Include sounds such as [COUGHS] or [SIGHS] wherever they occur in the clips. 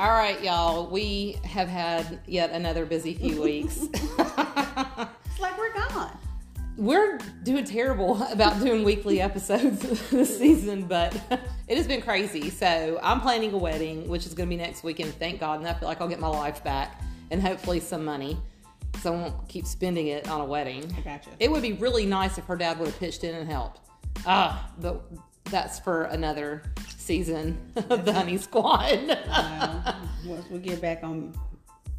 All right, y'all. We have had yet another busy few [LAUGHS] weeks. It's like we're gone. We're doing terrible [LAUGHS] about doing weekly episodes [LAUGHS] this season, but it has been crazy. So I'm planning a wedding, which is going to be next weekend. Thank God, and I feel like I'll get my life back and hopefully some money, so I won't keep spending it on a wedding. I gotcha. It would be really nice if her dad would have pitched in and helped. Ah, but that's for another season [LAUGHS] of the Honey Squad. Uh, [LAUGHS] once we get back on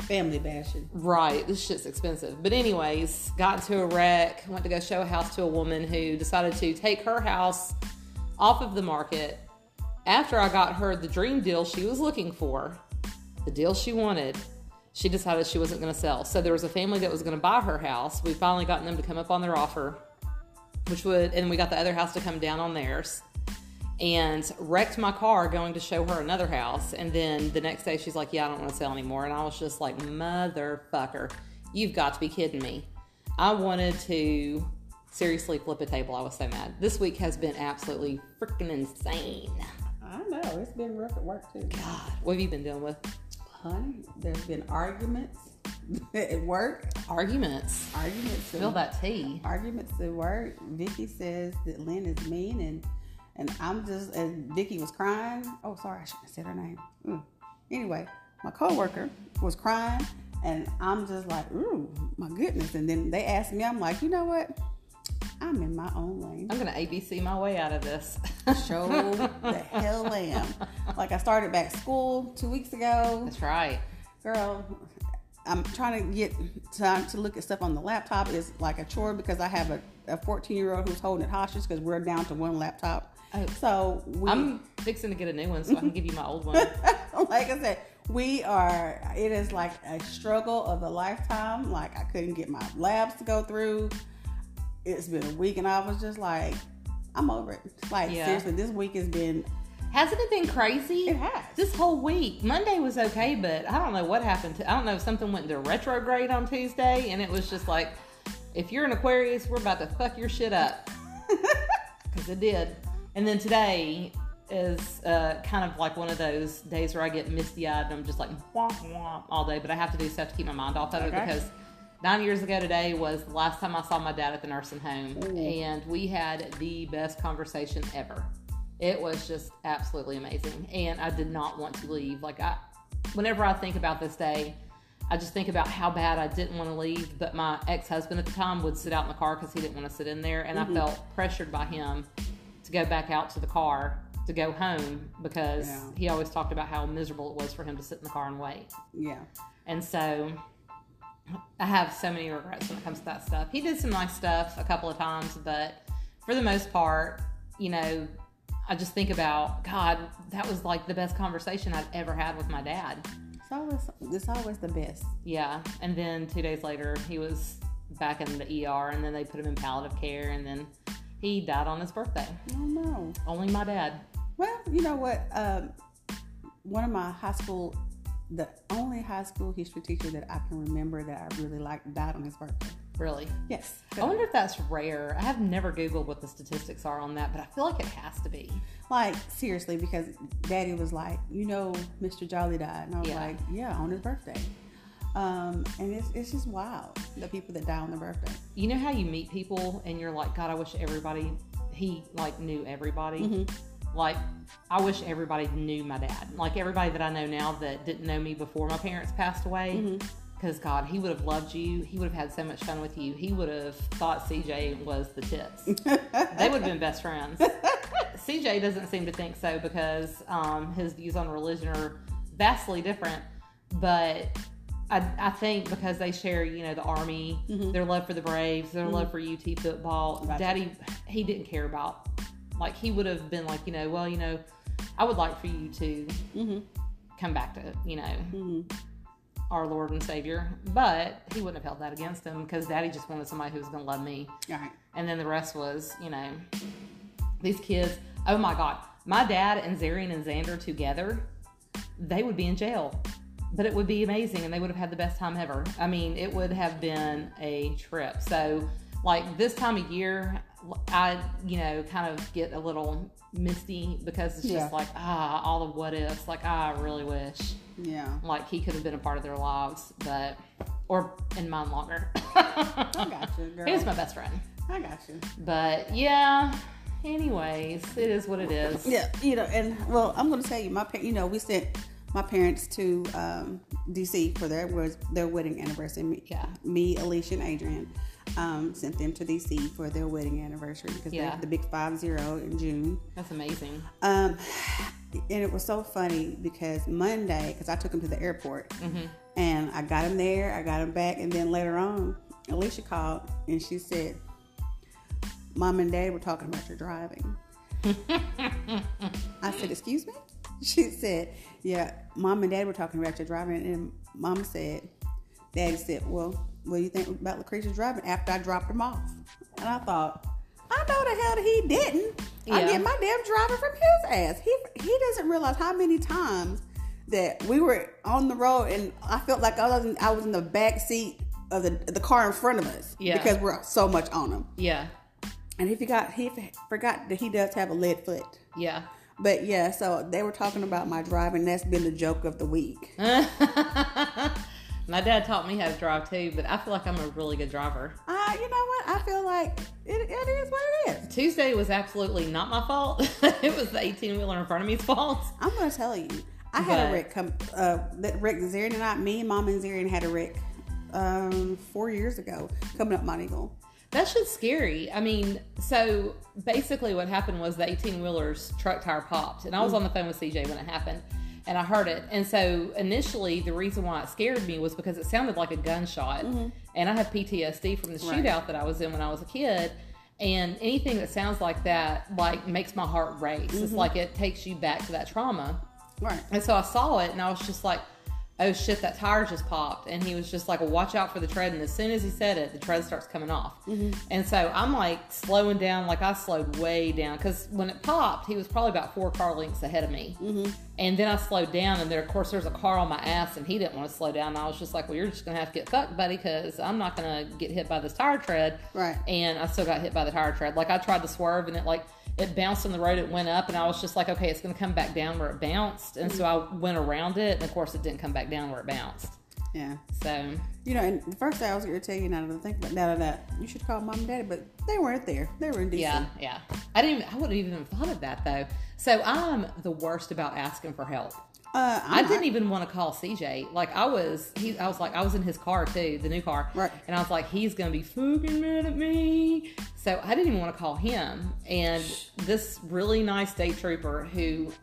family bashing. Right, this shit's expensive. But anyways, got into a wreck, went to go show a house to a woman who decided to take her house off of the market after I got her the dream deal she was looking for, the deal she wanted. She decided she wasn't going to sell. So there was a family that was going to buy her house. We finally gotten them to come up on their offer, which would, and we got the other house to come down on theirs and wrecked my car going to show her another house. And then the next day she's like, Yeah, I don't want to sell anymore. And I was just like, Motherfucker, you've got to be kidding me. I wanted to seriously flip a table. I was so mad. This week has been absolutely freaking insane. I know it's been rough at work too. God, what have you been dealing with? Honey, there's been arguments [LAUGHS] at work. Arguments. Arguments. Spill at- that tea. Arguments at work. Vicky says that Lynn is mean, and and I'm just and Vicky was crying. Oh, sorry, I shouldn't have said her name. Mm. Anyway, my coworker was crying, and I'm just like, ooh, my goodness. And then they asked me, I'm like, you know what? I'm in my own lane. I'm gonna ABC my way out of this. [LAUGHS] Show the hell am. Like I started back school two weeks ago. That's right. Girl, I'm trying to get time to look at stuff on the laptop It's like a chore because I have a, a 14 year old who's holding it hostage because we're down to one laptop. Oh. So we, I'm fixing to get a new one so I can give you my old one. [LAUGHS] like I said, we are. It is like a struggle of a lifetime. Like I couldn't get my labs to go through. It's been a week, and I was just like, I'm over it. Like Yeah. seriously, this week has been. Hasn't it been crazy? It has. This whole week. Monday was okay, but I don't know what happened to I don't know if something went into retrograde on Tuesday and it was just like if you're an Aquarius, we're about to fuck your shit up. [LAUGHS] Cuz it did. And then today is uh, kind of like one of those days where I get misty eyed and I'm just like womp womp all day, but I have to do stuff to keep my mind off of it because nine years ago today was the last time I saw my dad at the nursing home, Ooh. and we had the best conversation ever. It was just absolutely amazing, and I did not want to leave. Like I, whenever I think about this day, I just think about how bad I didn't want to leave. But my ex-husband at the time would sit out in the car because he didn't want to sit in there, and I felt pressured by him to go back out to the car to go home because Yeah. he always talked about how miserable it was for him to sit in the car and wait. Yeah. And so I have so many regrets when it comes to that stuff. He did some nice stuff a couple of times, but for the most part, you know, I just think about God, that was like the best conversation I've ever had with my dad. It's always it's always the best. Yeah. And then two days later, he was back in the ER, and then they put him in palliative care, and then he died on his birthday. Oh no. Only my dad. Well, you know what? Um, one of my high school, the only high school history teacher that I can remember that I really liked died on his birthday. Really. Yes. I wonder if that's rare. I have never Googled what the statistics are on that, but I feel like it has to be. Like seriously, because Daddy was like, you know, Mr. Jolly died, and I was Yeah. like, yeah, on his birthday. Um, and it's it's just wild the people that die on their birthday. you know how you meet people and you're like, God, I wish everybody he like knew everybody. Like, I wish everybody knew my dad. Like everybody that I know now that didn't know me before my parents passed away. Because God, he would have loved you. He would have had so much fun with you. He would have thought CJ was the tits. [LAUGHS] they would have been best friends. [LAUGHS] CJ doesn't seem to think so because um, his views on religion are vastly different. But I, I think because they share, you know, the army, their love for the Braves, their love for UT football. Gotcha. Daddy, he didn't care about. Like he would have been like, you know, well, you know, I would like for you to Mm-hmm. come back to, you know, Mm-hmm. our Lord and Savior. But he wouldn't have held that against him because Daddy just wanted somebody who was going to love me. Right. And then the rest was, you know, these kids. Oh my God. My dad and Zarian and Xander together, they would be in jail. But it would be amazing and they would have had the best time ever. I mean, it would have been a trip. So like this time of year, I you know kind of get a little misty because it's Yeah. just like ah all the what ifs. Like ah, I really wish Yeah. like he could have been a part of their lives, but or in mine longer. I got you, girl. [LAUGHS] he was my best friend. I got you. But yeah. Anyways, it is what it is. Yeah, you know, and well, I'm going to tell you, my pa- you know, we sent my parents to um, DC for their was their wedding anniversary. Me, Yeah. me, Alicia, and Adrian um, sent them to DC for their wedding anniversary because Yeah. the big five zero in June. That's amazing. Um, and it was so funny because Monday, because I took him to the airport, Mm-hmm. and I got him there, I got him back, and then later on, Alicia called and she said, "Mom and Dad were talking about your driving." [LAUGHS] I said, "Excuse me." [LAUGHS] She said, "Yeah, Mom and Dad were talking about your driving," and Mom said, "Daddy said, well, what do you think about Lucretia's driving?" After I dropped him off, and I thought, I know the hell that he didn't. I get my damn driver from his ass. He he doesn't realize how many times that we were on the road and I felt like I was in, I was in the back seat of the the car in front of us Yeah. because we're so much on him. Yeah. And he forgot he forgot that he does have a lead foot. Yeah. But yeah, so they were talking about my driving. That's been the joke of the week. [LAUGHS] My dad taught me how to drive too, but I feel like I'm a really good driver. Uh, you know what? I feel like it, it is what it is. Tuesday was absolutely not my fault. [LAUGHS] it was the 18 wheeler in front of me's fault. I'm gonna tell you, I had But- a wreck come. Uh, that wreck Zarian and I, me and Mom and Zarian had a wreck um, four years ago coming up Monteagle. That's just scary. I mean, so basically what happened was the 18 wheeler's truck tire popped, and I was mm. on the phone with CJ when it happened, and I heard it. And so initially, the reason why it scared me was because it sounded like a gunshot, mm-hmm. and I have PTSD from the Right. shootout that I was in when I was a kid. And anything that sounds like that, like, makes my heart race. It's mm-hmm. like it takes you back to that trauma. Right. And so I saw it and I was just like, oh shit, that tire just popped. And he was just like, well, watch out for the tread. And as soon as he said it, the tread starts coming off. Mm-hmm. And so I'm like slowing down, like I slowed way down. Because when it popped, he was probably about four car lengths ahead of me. Mm-hmm. And then I slowed down, and there, of course, there's a car on my ass, and he didn't want to slow down. And I was just like, well, you're just going to have to get fucked, buddy, because I'm not going to get hit by this tire tread. Right. And I still got hit by the tire tread. Like I tried to swerve, and it like it bounced on the road. It went up, and I was just like, okay, it's going to come back down where it bounced. And so I went around it, and of course, it didn't come back down where it bounced. Yeah. So You know, and the first thing I was going to tell you now that I think about now that you should call mom and daddy, but they weren't there. They were in DC. yeah, yeah. I didn't. Even, I wouldn't even have thought of that though. So I'm the worst about asking for help. Uh, I didn't even want to call CJ. Like I was, he, I was like, I was in his car too, the new car, Right. And I was like, he's gonna be fucking mad at me. So I didn't even want to call him. And this really nice state trooper who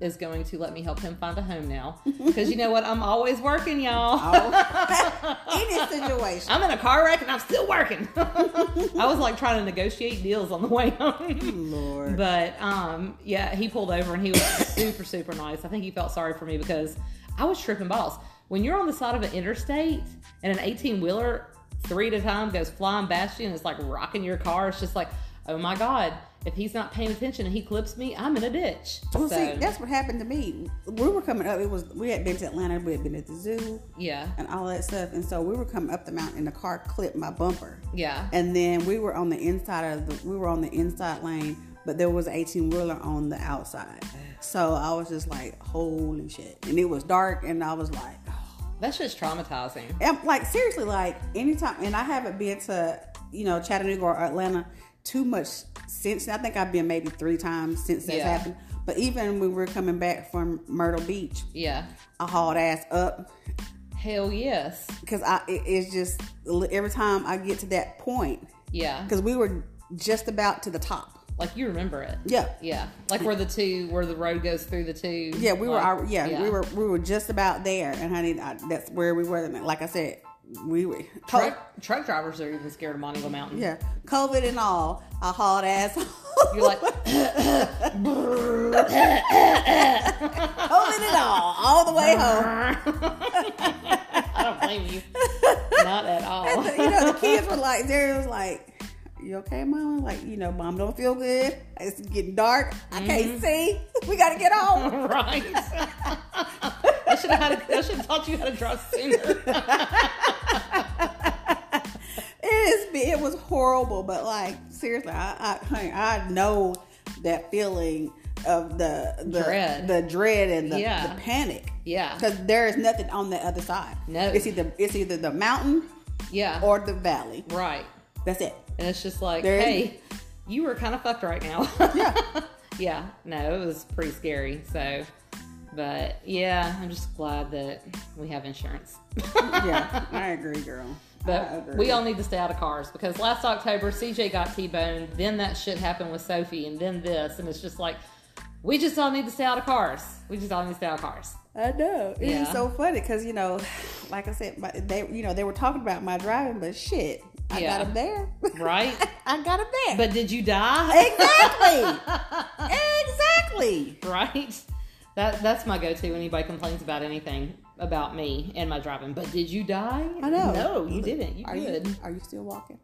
is going to let me help him find a home now, because you know what, I'm always working, y'all. [LAUGHS] [LAUGHS] Any situation. I'm in a car wreck and I'm still working. [LAUGHS] I was like trying to negotiate deals on the way home. Lord. But um, yeah, he pulled over and he was [COUGHS] super, super nice. I think he felt sorry for me because I was tripping balls. When you're on the side of an interstate and an 18 wheeler three at a time goes flying past you and it's like rocking your car, it's just like, oh my God, if he's not paying attention and he clips me, I'm in a ditch. Well, so, see, that's what happened to me. We were coming up. It was we had been to Atlanta. We had been at the zoo yeah, and all that stuff. And so we were coming up the mountain, and the car clipped my bumper. yeah. And then we were on the inside of the we were on the inside lane, but there was an 18 wheeler on the outside. So I was just like, holy shit! And it was dark, and I was like, [SIGHS] That's just traumatizing. I'm like seriously, like anytime. And I haven't been to you know Chattanooga or Atlanta too much since. I think I've been maybe three times since that's Yeah. happened. But even when we were coming back from Myrtle Beach, Yeah. I hauled ass up Hell yes. because I it, it's just every time I get to that point Yeah. because we were just about to the top. Like you remember it. Yeah. Yeah. Like where the two, where the road goes through the two. Yeah, we were. like- Our, yeah, we were. We were just about there, and honey, I, that's where we were. Like I said, we were. Truck, truck drivers are even scared of Monteagle Mountain. Yeah, COVID and all. I hauled ass. You're like, [LAUGHS] [LAUGHS] COVID and all, all the way home. I don't blame you. Not at all. you know, the kids were like, there was like, "You okay, mom?" Like, you know, mom don't feel good. It's getting dark. I can't mm-hmm. see. [LAUGHS] We got to get home. right. I should have had. I should have taught you how to draw sooner. [LAUGHS] It is. It was horrible, but like seriously, I I, I know that feeling of the the Dread. the dread and the, Yeah. the panic. Yeah. because there is nothing on the other side. No. it's either it's either the mountain Yeah. or the valley. right. That's it. And it's just like, There is- hey, you were kind of fucked right now. Yeah. [LAUGHS] yeah. No, it was pretty scary. So, but yeah, I'm just glad that we have insurance. [LAUGHS] yeah, I [LAUGHS] agree, girl. But we all need to stay out of cars because last October CJ got T-boned, then that shit happened with Sophie, and then this, and it's just like we just all need to stay out of cars. We just all need to stay out of cars. I know. It's Yeah. so funny because you know, [SIGHS] like I said, my, they you know they were talking about my driving, but shit, I Yeah. got him there. Right? [LAUGHS] I got him there. but did you die? exactly, exactly. right? That that's my go-to. when Anybody complains about anything about me and my driving, but did you die? I know. No, you didn't. You are good? you are you still walking?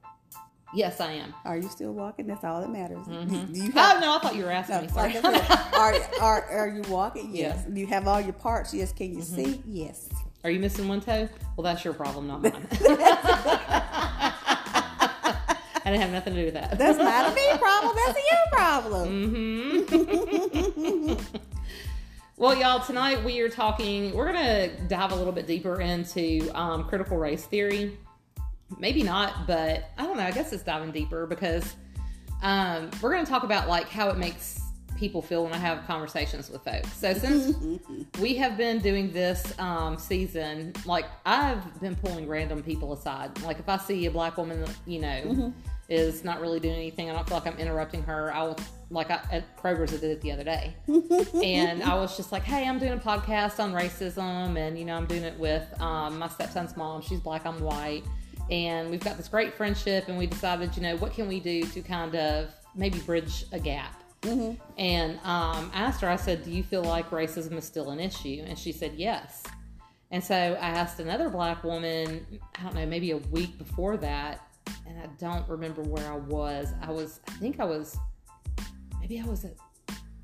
Yes, I am. Are you still walking? That's all that matters. Do you Oh no, I thought you were asking No, me. Sorry. like I said, are, [LAUGHS] are are you walking? Yes. Yes. Do you have all your parts? Yes. Can you Mm-hmm. see? Yes. Are you missing one toe? Well, that's your problem, not mine. [LAUGHS] I didn't have nothing to do with that. That's not a [LAUGHS] me problem. That's a you problem. Mm-hmm. Well, y'all, tonight we are talking, we're going to dive a little bit deeper into um, critical race theory. Maybe not, but I don't know. I guess it's diving deeper because um, we're going to talk about like how it makes people feel when I have conversations with folks. So since [LAUGHS] we have been doing this um, season, like I've been pulling random people aside. Like if I see a black woman, you know, is not really doing anything, I don't feel like I'm interrupting her. I will, like I, at Kroger's, I did it the other day, [LAUGHS] and I was just like, "Hey, I'm doing a podcast on racism, and you know, I'm doing it with um, my stepson's mom. She's black, I'm white." And we've got this great friendship, and we decided, you know, what can we do to kind of maybe bridge a gap? And um, I asked her, I said, Do you feel like racism is still an issue? And she said, Yes. And so I asked another black woman, I don't know, maybe a week before that, and I don't remember where I was. I was, I think I was, maybe I was at,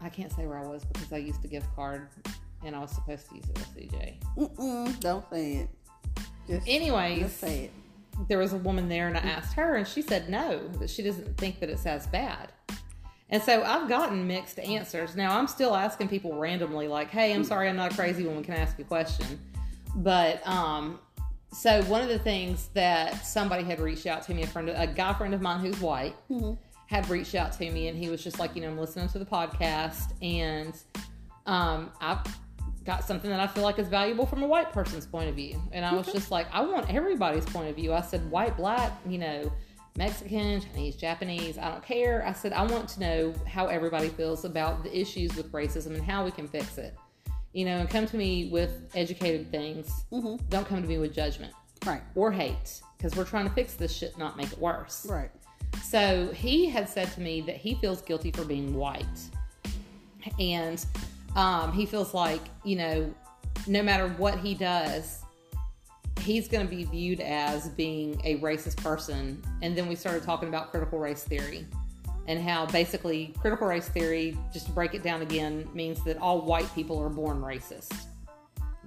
I can't say where I was because I used a gift card and I was supposed to use it with CJ. Mm-mm, don't say it. Just, Anyways, just say it. there was a woman there and I asked her and she said no, that she doesn't think that it's as bad. And so I've gotten mixed answers. Now I'm still asking people randomly, like, hey, I'm sorry I'm not a crazy woman, can I ask you a question? But um so one of the things that somebody had reached out to me, a friend a guy friend of mine who's white, had reached out to me and he was just like, you know, I'm listening to the podcast and um I've got something that I feel like is valuable from a white person's point of view. And I was just like, I want everybody's point of view. I said, white, black, you know, Mexican, Chinese, Japanese, I don't care. I said, I want to know how everybody feels about the issues with racism and how we can fix it. You know, and come to me with educated things. Don't come to me with judgment Right. or hate because we're trying to fix this shit, not make it worse. Right. So he had said to me that he feels guilty for being white. And um, he feels like, you know, no matter what he does, he's going to be viewed as being a racist person. And then we started talking about critical race theory and how basically critical race theory, just to break it down again, means that all white people are born racist.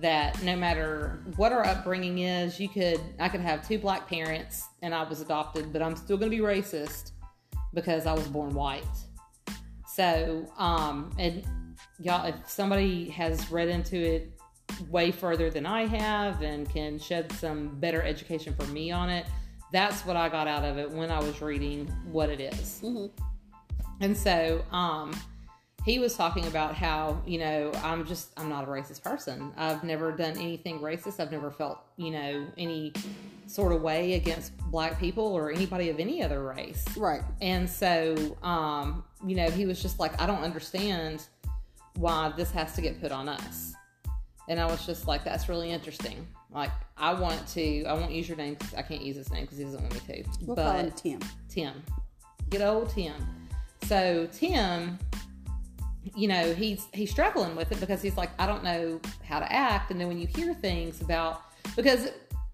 That no matter what our upbringing is, you could, I could have two black parents and I was adopted, but I'm still going to be racist because I was born white. So, um, and y'all, if somebody has read into it way further than I have and can shed some better education for me on it, that's what I got out of it when I was reading what it is. And so, um, he was talking about how, you know, I'm just, I'm not a racist person. I've never done anything racist. I've never felt, you know, any sort of way against black people or anybody of any other race. Right. And so, um, you know, he was just like, I don't understand why this has to get put on us. And I was just like, that's really interesting. Like, I want to, I won't use your name 'cause I can't use his name because he doesn't want me to. We'll but call him Tim. Tim. Good old Tim. So Tim, you know, he's he's struggling with it because he's like, I don't know how to act. And then when you hear things about because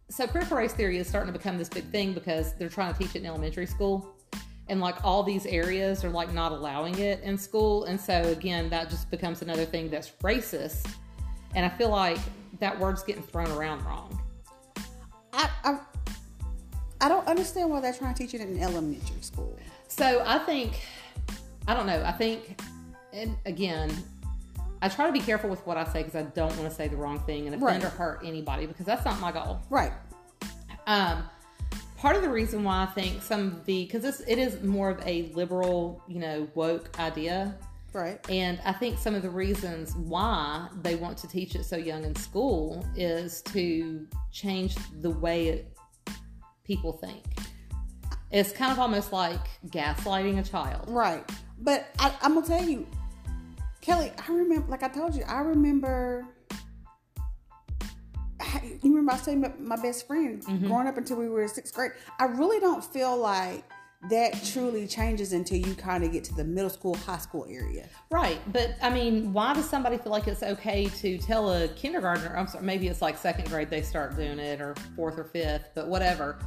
so critical race theory is starting to become this big thing because they're trying to teach it in elementary school. And like all these areas are like not allowing it in school. And so again, that just becomes another thing that's racist. And I feel like that word's getting thrown around wrong. I, I I don't understand why they're trying to teach it in elementary school. So I think, I don't know. I think, and again, I try to be careful with what I say because I don't want to say the wrong thing and offend Right. or hurt anybody because that's not my goal. Right. Um, part of the reason why I think some of the because this it is more of a liberal, you know, woke idea, Right. and I think some of the reasons why they want to teach it so young in school is to change the way it, people think. It's kind of almost like gaslighting a child. Right. But I, I'm gonna tell you, Kelly. I remember, like I told you, I remember. You remember I was telling you about my best friend mm-hmm. growing up until we were in sixth grade. I really don't feel like that truly changes until you kind of get to the middle school, high school area. Right, but I mean, why does somebody feel like it's okay to tell a kindergartner? I'm sorry, maybe it's like second grade they start doing it, or fourth or fifth, but whatever.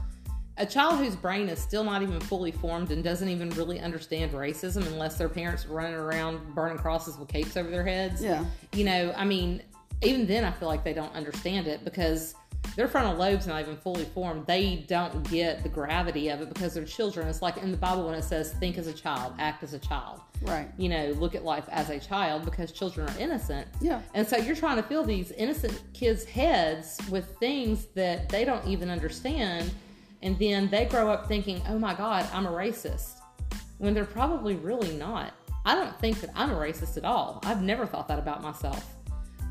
A child whose brain is still not even fully formed and doesn't even really understand racism unless their parents are running around burning crosses with capes over their heads. Yeah. You know, I mean, even then, I feel like they don't understand it because their frontal lobe's not even fully formed. They don't get the gravity of it because they're children. It's like in the Bible when it says, think as a child, act as a child Right. you know, look at life as a child because children are innocent. Yeah. And so you're trying to fill these innocent kids' heads with things that they don't even understand. And then they grow up thinking, oh my God, I'm a racist. When they're probably really not. I don't think that I'm a racist at all. I've never thought that about myself.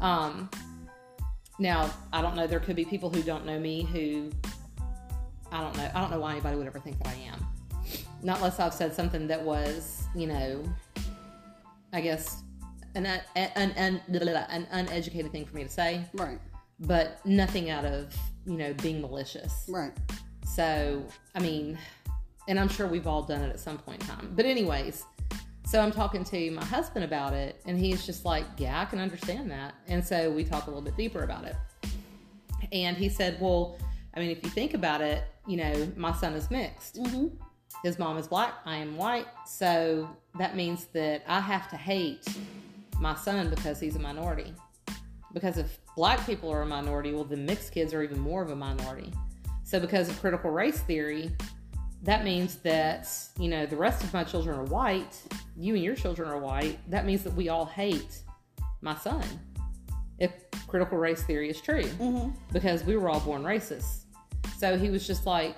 Um, now, I don't know. There could be people who don't know me who, I don't know. I don't know why anybody would ever think that I am. Not unless I've said something that was, you know, I guess an an, an, an, an uneducated thing for me to say, Right. but nothing out of you know being malicious. Right. So I mean, and I'm sure we've all done it at some point in time. But anyways, so I'm talking to my husband about it, and he's just like, "Yeah, I can understand that." And so we talk a little bit deeper about it. And he said, "Well, I mean, if you think about it, you know, my son is mixed." Mm-hmm. his mom is black, I am white. So that means that I have to hate my son because he's a minority. Because if black people are a minority, well, then mixed kids are even more of a minority. So because of critical race theory, that means that, you know, the rest of my children are white, you and your children are white. That means that we all hate my son. If critical race theory is true Mm-hmm. because we were all born racist. So he was just like,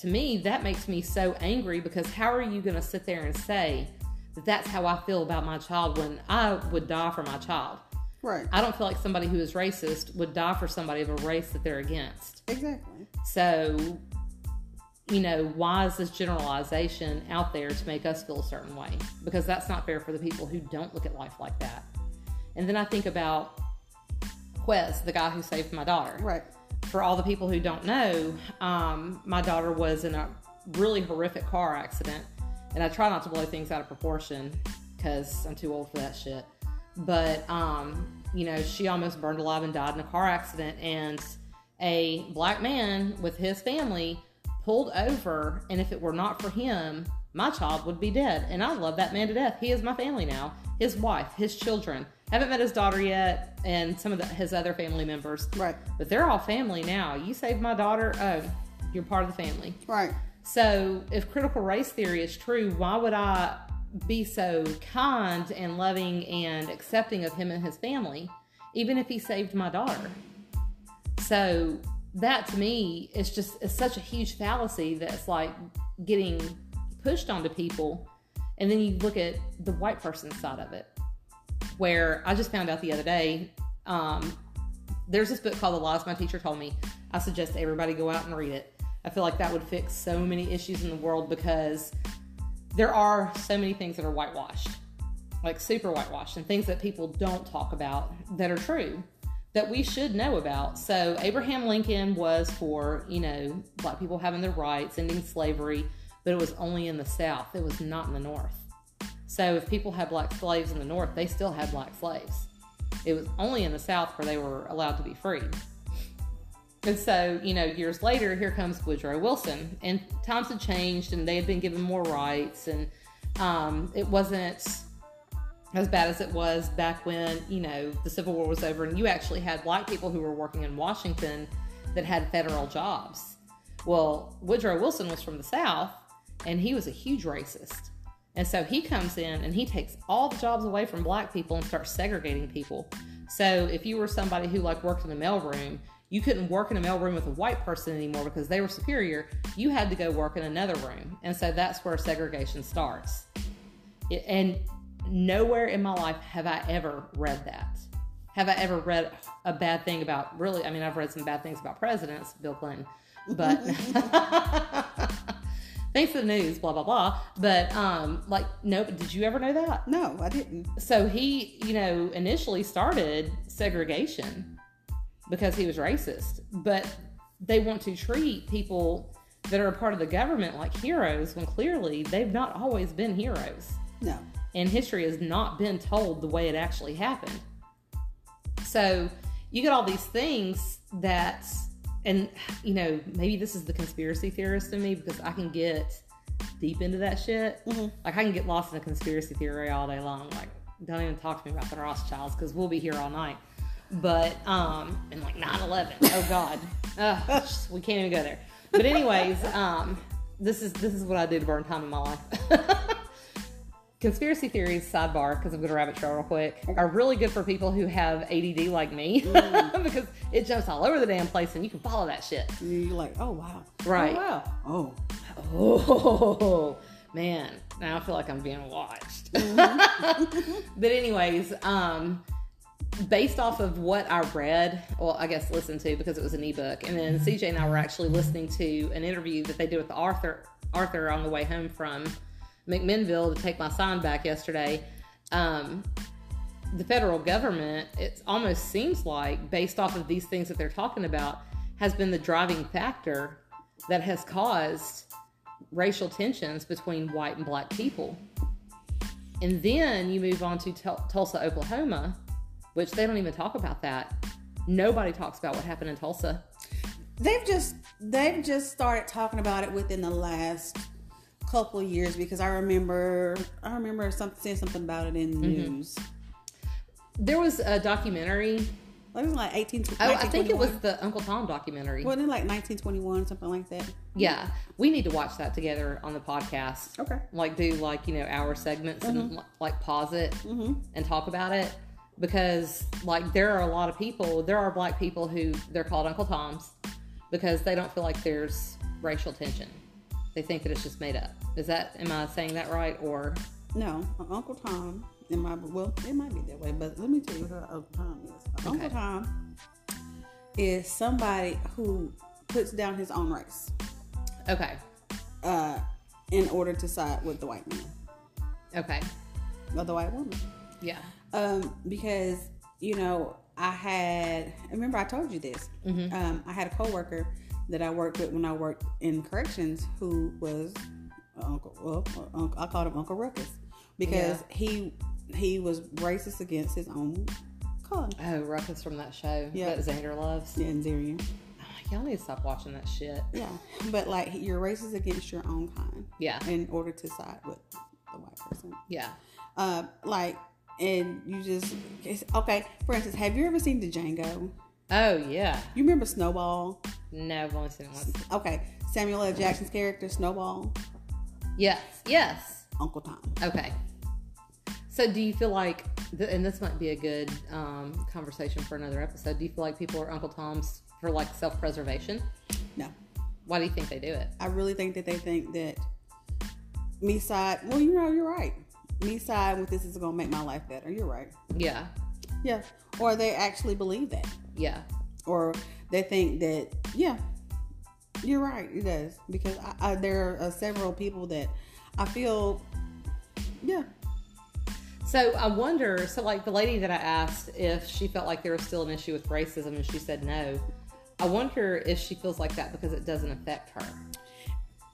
to me, that makes me so angry because how are you going to sit there and say that that's how I feel about my child when I would die for my child? Right. I don't feel like somebody who is racist would die for somebody of a race that they're against. Exactly. So, you know, why is this generalization out there to make us feel a certain way? Because that's not fair for the people who don't look at life like that. And then I think about Quez, the guy who saved my daughter Right. for all the people who don't know, um, my daughter was in a really horrific car accident, and I try not to blow things out of proportion because I'm too old for that shit. But um, you know, she almost burned alive and died in a car accident, and a black man with his family pulled over, and if it were not for him, my child would be dead. And I love that man to death. He is my family now. His wife, his children. Haven't met his daughter yet, and some of the, his other family members. Right. But they're all family now. You saved my daughter. Oh, you're part of the family. Right. So, if critical race theory is true, why would I be so kind and loving and accepting of him and his family, even if he saved my daughter? So, that to me is just it's such a huge fallacy that's like getting pushed onto people. And then you look at the white person's side of it, where I just found out the other day. Um, there's this book called The Lies My Teacher Told Me. I suggest everybody go out and read it. I feel like that would fix so many issues in the world because there are so many things that are whitewashed, like super whitewashed, and things that people don't talk about that are true that we should know about. So, Abraham Lincoln was for, you know, black people having their rights, ending slavery, but it was only in the South, it was not in the North. So, if people had black slaves in the North, they still had black slaves. It was only in the South where they were allowed to be free. And so, you know, years later, here comes Woodrow Wilson, and times had changed, and they had been given more rights, and um, it wasn't as bad as it was back when you know the Civil War was over, and you actually had black people who were working in Washington that had federal jobs. Well, Woodrow Wilson was from the South, and he was a huge racist. And so he comes in and he takes all the jobs away from black people and starts segregating people. So if you were somebody who like worked in a mailroom, you couldn't work in a mailroom with a white person anymore because they were superior. You had to go work in another room. And so that's where segregation starts. It- and nowhere in my life have I ever read that. Have I ever read a bad thing about really? I mean, I've read some bad things about presidents, Bill Clinton, but [LAUGHS] thanks to the news, blah blah blah. But um, like, no, did you ever know that? No, I didn't. So he, you know, initially started segregation because he was racist, but they want to treat people that are a part of the government like heroes when clearly they've not always been heroes No. and history has not been told the way it actually happened. So you get all these things that, and you know, maybe this is the conspiracy theorist in me because I can get deep into that shit. Mhm. Like I can get lost in a conspiracy theory all day long. Like, don't even talk to me about the Rothschilds because we'll be here all night. But um, and like 9/11. Oh God, Ugh, we can't even go there. But anyways, um, this is this is what I do to burn time in my life. [LAUGHS] Conspiracy theories, sidebar, because I'm going to rabbit trail real quick, are really good for people who have ADD like me [LAUGHS] because it jumps all over the damn place and you can follow that shit. You're like, oh wow. Right. Oh, wow. Oh. Oh, [LAUGHS] man. Now I feel like I'm being watched. but, anyways, um, based off of what I read, well, I guess listened to because it was an ebook, and then CJ and I were actually listening to an interview that they did with Arthur Arthur on the way home from McMinnville to take my sign back yesterday. Um, the federal government, it almost seems like, based off of these things that they're talking about, has been the driving factor that has caused racial tensions between white and black people. And then you move on to Tul- Tulsa, Oklahoma, which they don't even talk about that. Nobody talks about what happened in Tulsa. They've just they've just started talking about it within the last couple of years because I remember I remember some, seeing something about it in the Mm-hmm. news. There was a documentary. It was like 18. Oh, I think it was the Uncle Tom documentary. Wasn't it like 1921 something like that? Yeah, we need to watch that together on the podcast. Okay. Like do like you know hour segments and like pause it Mm-hmm. and talk about it because like there are a lot of people there are black people who they're called uncle toms because they don't feel like there's racial tension. They think that it's just made up. Is that am i saying that right or? No, Uncle Tom. In my well, it might be that way, but let me tell you who Uncle Tom is. Uncle Tom is somebody who puts down his own race. Okay. Uh, in order to side with the white man. Okay. Or the white woman. yeah Um, because you know, I had remember I told you this. Mhm. Um, I had a coworker that I worked with when I worked in corrections who was Uncle. Well, uncle, I called him Uncle Ruckus because he he was racist against his own color. oh ruckus from that show Yeah. that xander loves Yeah, and Zarian. Oh, y'all need to stop watching that shit Yeah, but like you're racist against your own kind yeah in order to side with the white person. yeah Uh, like, and you just okay. For instance, have you ever seen the Django? oh yeah You remember Snowball? no i've only seen it once Okay, Samuel L. Jackson's character Snowball, yes yes Uncle Tom. Okay. So, do you feel like, and this might be a good um, conversation for another episode? Do you feel like people are Uncle Toms for like self-preservation? No, Why do you think they do it? I really think that they think that me side. Well, you know, you're right. Me side with this is gonna make my life better. You're right. Yeah, Yeah, or they actually believe that, yeah, or they think that yeah, you're right. It does because I, I, there are uh, several people that I feel. Yeah, So I wonder. So, like the lady that I asked if she felt like there was still an issue with racism, and she said no. I wonder if she feels like that because it doesn't affect her.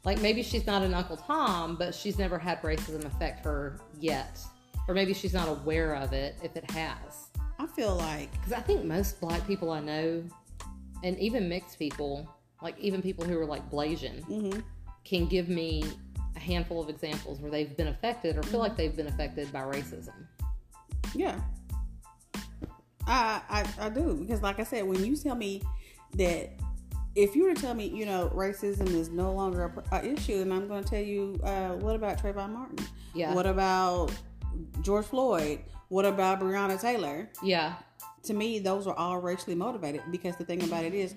Like maybe she's not an Uncle Tom, but she's never had racism affect her yet, or maybe she's not aware of it if it has. I feel like Because I think most black people I know, and even mixed people, like even people who are like Blasian, mhm. can give me a handful of examples where they've been affected or feel like they've been affected by racism. Yeah. I, I I do because like I said, when you tell me that if you were to tell me, you know, racism is no longer a, a issue, and I'm going to tell you, uh, what about Trayvon Martin? Yeah. What about George Floyd? What about Breonna Taylor? Yeah. To me, those are all racially motivated because the thing about it is,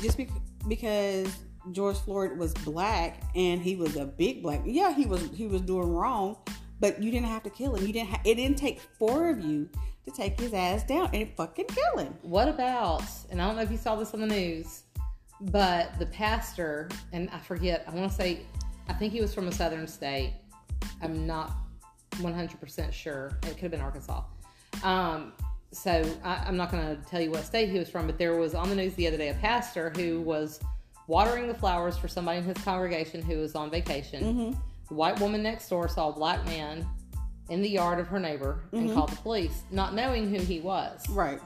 just bec because George Floyd was black and he was a big black, yeah, he was he was doing wrong, but you didn't have to kill him. You didn't. Ha- it didn't take four of you to take his ass down and fucking kill him. What about, and I don't know if you saw this on the news, but the pastor, and I forget, I want to say, I think he was from a southern state. I'm not 100% sure. It could have been Arkansas. Um, so I, I'm not going to tell you what state he was from, but there was on the news the other day a pastor who was watering the flowers for somebody in his congregation who was on vacation. The white woman next door saw a black man in the yard of her neighbor and called the police, not knowing who he was. Right.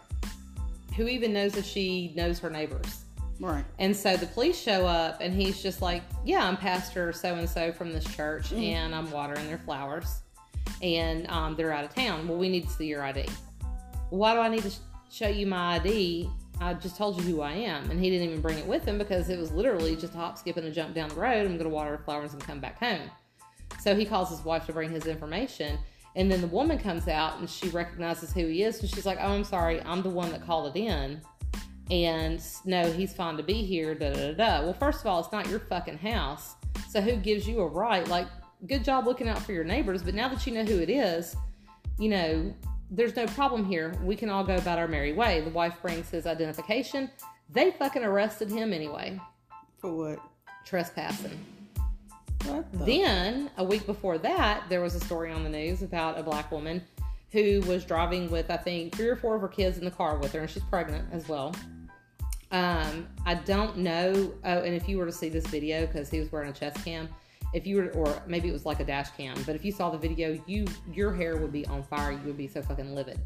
Who even knows if she knows her neighbors? Right. And so the police show up, and he's just like, "Yeah, I'm pastor so and so from this church, and I'm watering their flowers, and um, they're out of town. Well, we need to see your ID. Why do I need to sh- show you my ID? I just told you who I am." And he didn't even bring it with him because it was literally just a hop, skip, and a jump down the road. I'm going to water flowers and come back home. So he calls his wife to bring his information. And then the woman comes out and she recognizes who he is. And she's like, Oh, I'm sorry. I'm the one that called it in. And no, he's fine to be here. Da da da. Well, first of all, it's not your fucking house. So who gives you a right? Like, good job looking out for your neighbors. But now that you know who it is, you know, there's no problem here. We can all go about our merry way. The wife brings his identification. They fucking arrested him anyway. For what? Trespassing. What the? Then, a week before that, there was a story on the news about a black woman who was driving with, I think, three or four of her kids in the car with her, and she's pregnant as well. Um, I don't know. Oh, and if you were to see this video, because he was wearing a chest cam, if you were, or maybe it was like a dash cam, but if you saw the video, you your hair would be on fire. You would be so fucking livid.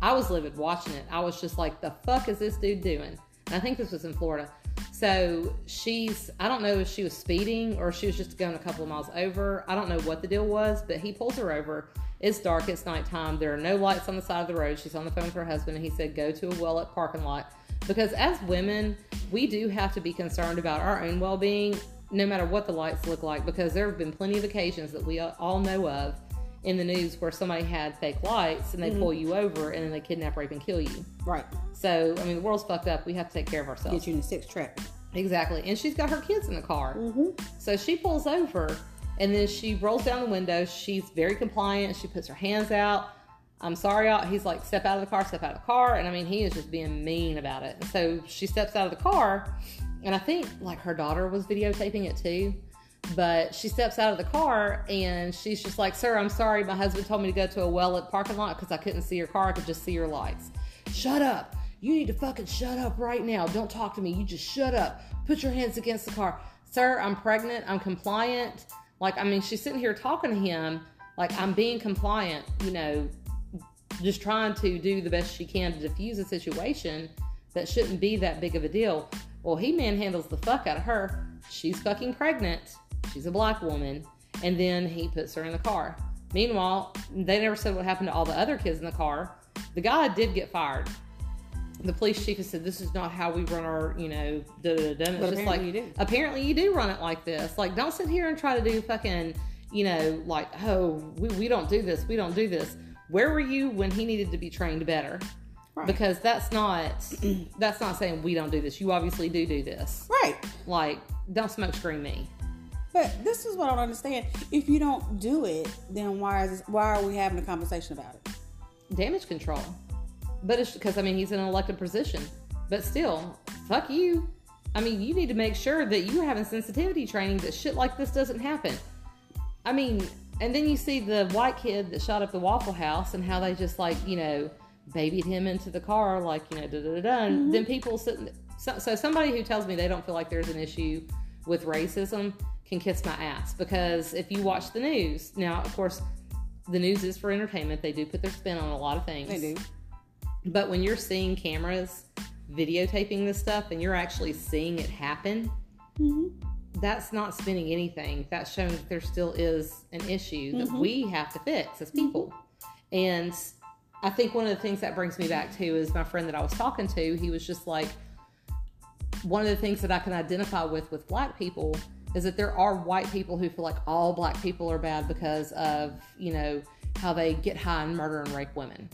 I was livid watching it. I was just like, the fuck is this dude doing? And I think this was in Florida. So she's, I don't know if she was speeding or she was just going a couple of miles over. I don't know what the deal was, but he pulls her over. It's dark, it's nighttime. There are no lights on the side of the road. She's on the phone with her husband, and he said, Go to a well at parking lot. Because as women, we do have to be concerned about our own well being, no matter what the lights look like, because there have been plenty of occasions that we all know of in the news where somebody had fake lights and they mm-hmm. pull you over and then they kidnap, rape, and kill you. Right. So, I mean, the world's fucked up. We have to take care of ourselves. Get you in a six trap. Exactly. And she's got her kids in the car. Mm-hmm. So she pulls over and then she rolls down the window. She's very compliant. She puts her hands out. I'm sorry. I'll-" He's like, step out of the car, step out of the car. And I mean, he is just being mean about it. So she steps out of the car. And I think like her daughter was videotaping it too. But she steps out of the car and she's just like, Sir, I'm sorry. My husband told me to go to a well at parking lot because I couldn't see your car. I could just see your lights. Shut up. You need to fucking shut up right now. Don't talk to me. You just shut up. Put your hands against the car. Sir, I'm pregnant. I'm compliant. Like, I mean, she's sitting here talking to him like I'm being compliant, you know, just trying to do the best she can to diffuse a situation that shouldn't be that big of a deal. Well, he manhandles the fuck out of her. She's fucking pregnant. She's a black woman. And then he puts her in the car. Meanwhile, they never said what happened to all the other kids in the car. The guy did get fired. The police chief has said this is not how we run our, you know, da da da. It's just apparently like you do. apparently you do run it like this. Like, don't sit here and try to do fucking, you know, like, oh, we, we don't do this, we don't do this. Where were you when he needed to be trained better? Right. Because that's not [CLEARS THROAT] that's not saying we don't do this. You obviously do do this. Right. Like, don't smoke screen me. But this is what I don't understand. If you don't do it, then why is this, why are we having a conversation about it? Damage control. But it's because I mean he's in an elected position. But still, fuck you. I mean, you need to make sure that you're having sensitivity training that shit like this doesn't happen. I mean, and then you see the white kid that shot up the Waffle House and how they just like, you know, babied him into the car, like, you know, da da da. da. And mm-hmm. then people sitting, so, so somebody who tells me they don't feel like there's an issue with racism can kiss my ass because if you watch the news, now, of course, the news is for entertainment. They do put their spin on a lot of things. They do. But when you're seeing cameras videotaping this stuff and you're actually seeing it happen, mm-hmm. That's not spinning anything. That's showing that there still is an issue that mm-hmm. we have to fix as mm-hmm. people. And I think one of the things that brings me back to is my friend that I was talking to. He was just like, one of the things that I can identify with with black people is that there are white people who feel like all black people are bad because of, you know, how they get high and murder and rape women,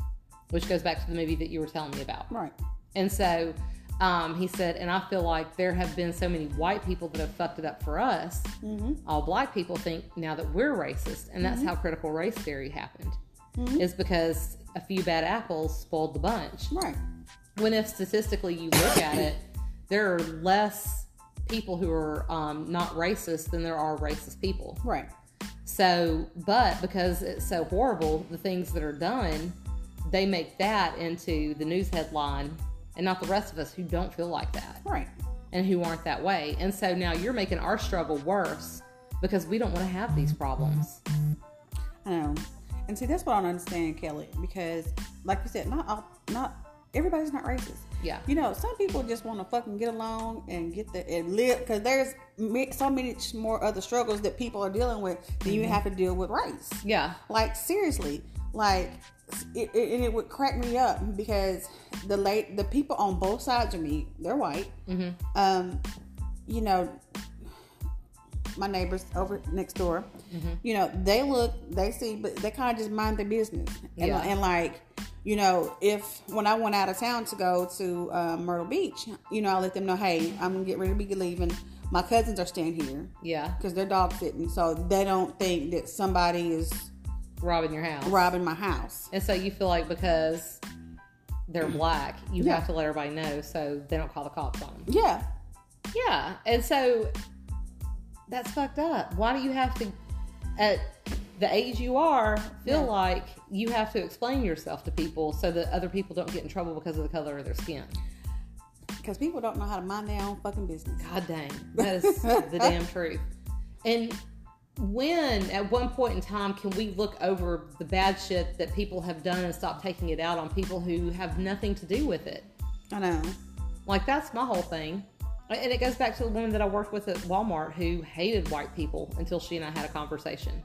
which goes back to the movie that you were telling me about. Right. And so um, he said, and I feel like there have been so many white people that have fucked it up for us. Mm-hmm. All black people think now that we're racist, and that's how critical race theory happened, is because a few bad apples spoiled the bunch. Right. When if statistically you look at it, there are less people who are um, not racist than there are racist people. Right. So, but because it's so horrible, the things that are done, they make that into the news headline and not the rest of us who don't feel like that Right. and who aren't that way. And so now you're making our struggle worse because we don't want to have these problems. I know. And see, that's what I don't understand, Keleigh, because like you said, not all, not everybody's not racist. Yeah. You know, some people just want to fucking get along and get the and live because there's so many more other struggles that people are dealing with than you mm-hmm. have to deal with race. Yeah. Like seriously, like it, it, and it would crack me up because the late the people on both sides of me, they're white. Mm-hmm. Um, you know, my neighbors over next door, Mm-hmm. you know, they look, they see, but they kind of just mind their business. And, Yeah. and like, you know, if when I went out of town to go to uh, Myrtle Beach, you know, I let them know, hey, I'm gonna get ready to be leaving. My cousins are staying here Yeah. because they're dog sitting, so they don't think that somebody is Robbing your house. robbing my house. And so you feel like because they're black, you Yeah. have to let everybody know so they don't call the cops on them. Yeah, Yeah. And so that's fucked up. Why do you have to, at the age you are, feel Yeah. like you have to explain yourself to people so that other people don't get in trouble because of the color of their skin? because people don't know how to mind their own fucking business. God dang. That is the damn [LAUGHS] truth. And when, at one point in time, can we look over the bad shit that people have done and stop taking it out on people who have nothing to do with it? I know. Like, that's my whole thing. And it goes back to the woman that I worked with at Walmart who hated white people until she and I had a conversation.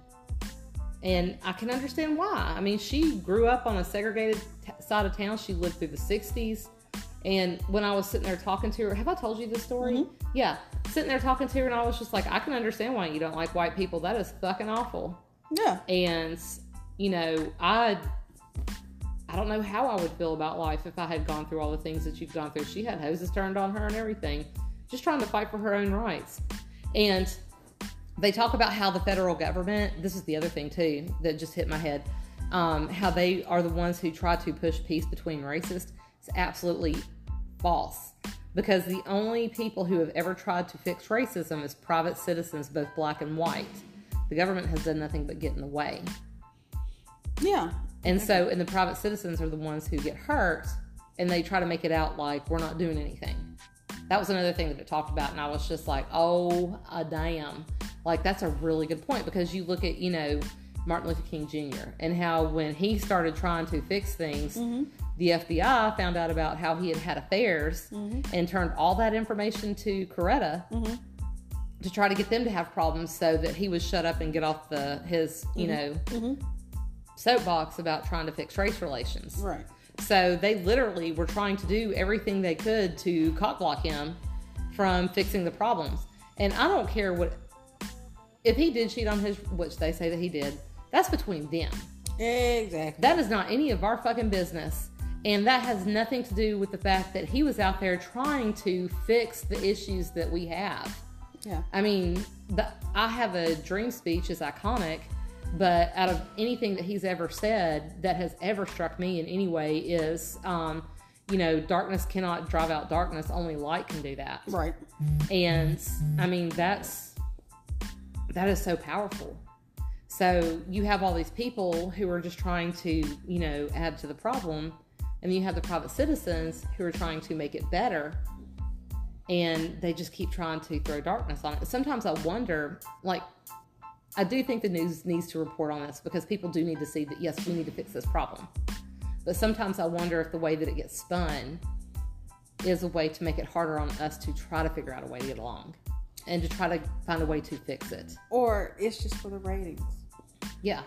And I can understand why. I mean, she grew up on a segregated t- side of town. She lived through the 60s. And when I was sitting there talking to her, have I told you this story? Mm-hmm. Yeah. Sitting there talking to her, and I was just like, I can understand why you don't like white people. That is fucking awful. Yeah, And, you know, I. I don't know how I would feel about life if I had gone through all the things that you've gone through. She had hoses turned on her and everything, just trying to fight for her own rights. And they talk about how the federal government, this is the other thing too that just hit my head, um, how they are the ones who try to push peace between racists. It's absolutely false because the only people who have ever tried to fix racism is private citizens, both black and white. The government has done nothing but get in the way. yeah, And so, and the private citizens are the ones who get hurt, and they try to make it out like we're not doing anything. That was another thing that it talked about, and I was just like, oh, a damn. Like, that's a really good point because you look at, you know, Martin Luther King Jr., and how when he started trying to fix things, mm-hmm. The FBI found out about how he had had affairs mm-hmm. and turned all that information to Coretta mm-hmm. to try to get them to have problems so that he was shut up and get off the his, you mm-hmm. know, soapbox about trying to fix race relations. right. So they literally were trying to do everything they could to cockblock him from fixing the problems. And I don't care what if he did cheat on his, which they say that he did. That's between them. Exactly. That is not any of our fucking business. And that has nothing to do with the fact that he was out there trying to fix the issues that we have. yeah. I mean, the, I have a dream speech is iconic, but out of anything that he's ever said that has ever struck me in any way is, um, you know, darkness cannot drive out darkness. Only light can do that. Right. And I mean, that's that is so powerful. So you have all these people who are just trying to, you know, add to the problem, and then you have the private citizens who are trying to make it better, and they just keep trying to throw darkness on it. Sometimes I wonder, like, I do think the news needs to report on this because people do need to see that yes, we need to fix this problem. But sometimes I wonder if the way that it gets spun is a way to make it harder on us to try to figure out a way to get along and to try to find a way to fix it. Or it's just for the ratings. Yeah.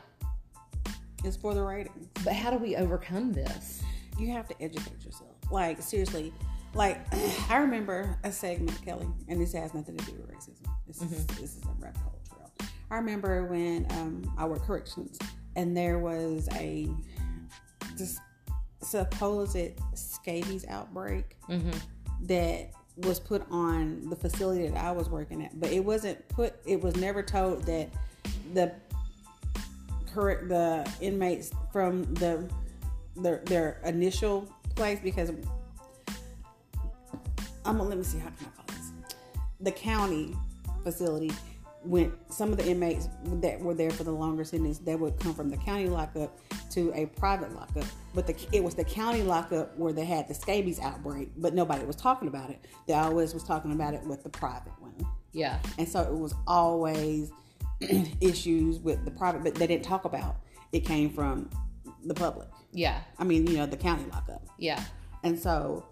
It's for the ratings. But how do we overcome this? You have to educate yourself. Like seriously, like [CLEARS THROAT] I remember a segment, Keleigh, and this has nothing to do with racism. This is Mm-hmm. this is a hole trail. I remember when um, I worked corrections, and there was a this supposed scabies outbreak Mm-hmm. that was put on the facility that I was working at, but it wasn't put. It was never told that the correct the inmates from the their their initial place because I'm gonna let me see how can I call this? The county facility went some of the inmates that were there for the longer sentence that would come from the county lockup to a private lockup. But the, it was the county lockup where they had the scabies outbreak but nobody was talking about it. They always was talking about it with the private one. Yeah. and so it was always [CLEARS THROAT] issues with the private but they didn't talk about it came from the public Yeah. i mean you know the county lockup Yeah. and so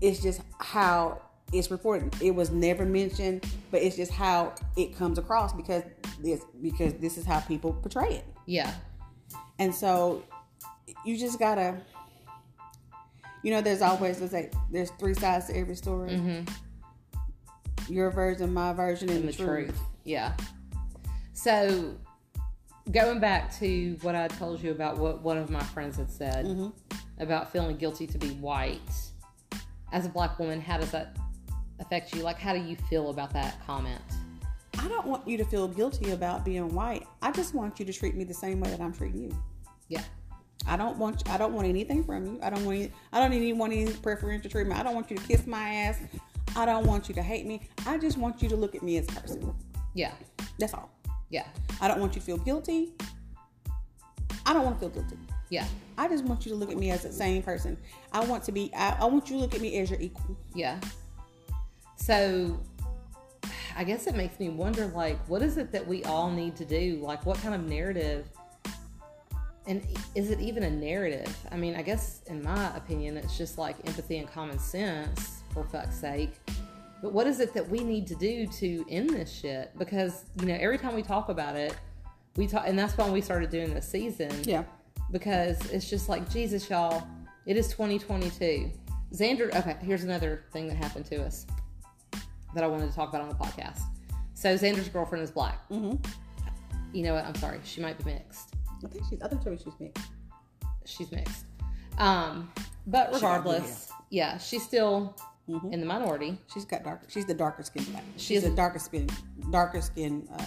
it's just how it's reported. It was never mentioned, but it's just how it comes across because this because this is how people portray it. Yeah. And so you just gotta you know, there's always there's like there's three sides to every story. Mm-hmm. Your version, my version, and, and the, the truth. truth. Yeah. So, going back to what I told you about what one of my friends had said Mm-hmm. about feeling guilty to be white, as a black woman, how does that affect you? Like, how do you feel about that comment? I don't want you to feel guilty about being white. I just want you to treat me the same way that I'm treating you. Yeah. I don't want I don't want anything from you. I don't want any, I don't even want any preferential treatment. I don't want you to kiss my ass. I don't want you to hate me. I just want you to look at me as a person. Yeah. That's all. Yeah. I don't want you to feel guilty. I don't want to feel guilty. Yeah. I just want you to look at me as the same person. I want to be I, I want you to look at me as your equal. Yeah. So I guess it makes me wonder like what is it that we all need to do? Like what kind of narrative and is it even a narrative? I mean, I guess in my opinion it's just like empathy and common sense for fuck's sake. But what is it that we need to do to end this shit? Because, you know, every time we talk about it, we talk and that's why we started doing this season Yeah. because it's just like Jesus, y'all. It is 2022. Xander. Okay, here's another thing that happened to us that I wanted to talk about on the podcast. So Xander's girlfriend is black. Mm-hmm. You know what? I'm sorry. She might be mixed. I think she's I think she's mixed. She's mixed. Um, but She regardless, yeah, she's still Mhm. in the minority. She's got dark she's the darker skin black. She She's is- a darker skin darker skin uh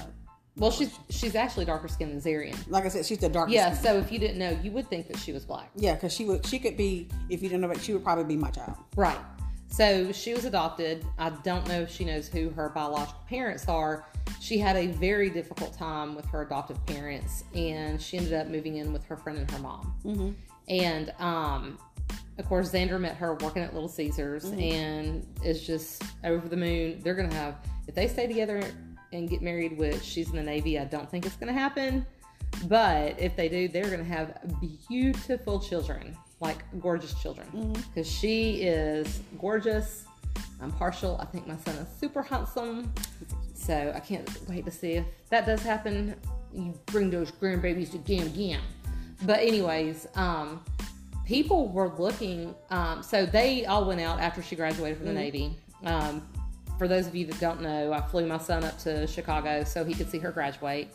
Well, she's she's actually darker skinned than Zarian. like I said, she's the darkest Yeah. skin. So if you didn't know, you would think that she was black. Yeah, because she would she could be if you didn't know, but she would probably be my child. Right. So she was adopted. I don't know if she knows who her biological parents are. She had a very difficult time with her adoptive parents, and she ended up moving in with her friend and her mom. Mm-hmm. And um, of course, Xander met her working at Little Caesars, and is just over the moon. They're gonna have if they stay together and get married. Which she's in the Navy. I don't think it's gonna happen. But if they do, they're gonna have beautiful children, like gorgeous children, because she is gorgeous. I'm partial. I think my son is super handsome. So I can't wait to see if that does happen. You bring those grandbabies to Gam Gam. But anyways, um, people were looking. Um, so they all went out after she graduated from the Navy. Um, for those of you that don't know, I flew my son up to Chicago so he could see her graduate.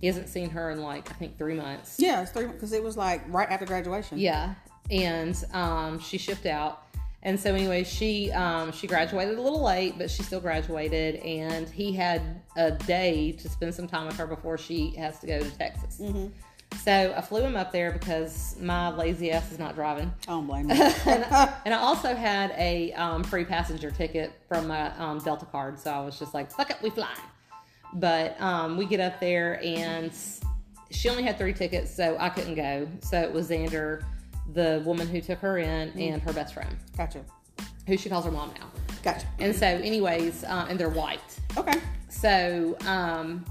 He hasn't seen her in like I think three months. Yeah, it's three because it was like right after graduation. Yeah, and um, she shipped out, and so anyway, she um, she graduated a little late, but she still graduated, and he had a day to spend some time with her before she has to go to Texas. Mm-hmm. So I flew him up there because my lazy ass is not driving, I don't blame [LAUGHS] you. and, [LAUGHS] and I also had a um, free passenger ticket from my um, Delta card, so I was just like, "Fuck it, we fly. But um, we get up there, and she only had three tickets, so I couldn't go. So it was Xander, the woman who took her in, and her best friend, gotcha. who she calls her mom now. Gotcha. And so, anyways, uh, and they're white. Okay. So, um,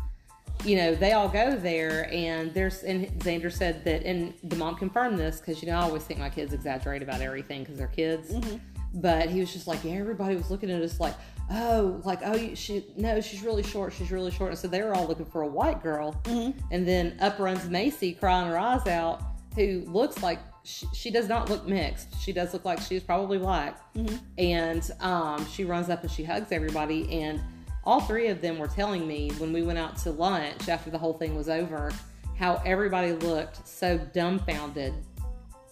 you know, they all go there, and there's and Xander said that, and the mom confirmed this because you know I always think my kids exaggerate about everything because they're kids. Mm-hmm. But he was just like, yeah, everybody was looking at us like, oh, like oh, she no, she's really short, she's really short. And so they were all looking for a white girl, mm-hmm. and then up runs Macy crying her eyes out, who looks like she, she does not look mixed. She does look like she's probably black. Mm-hmm. And um, she runs up and she hugs everybody. And all three of them were telling me when we went out to lunch after the whole thing was over how everybody looked so dumbfounded.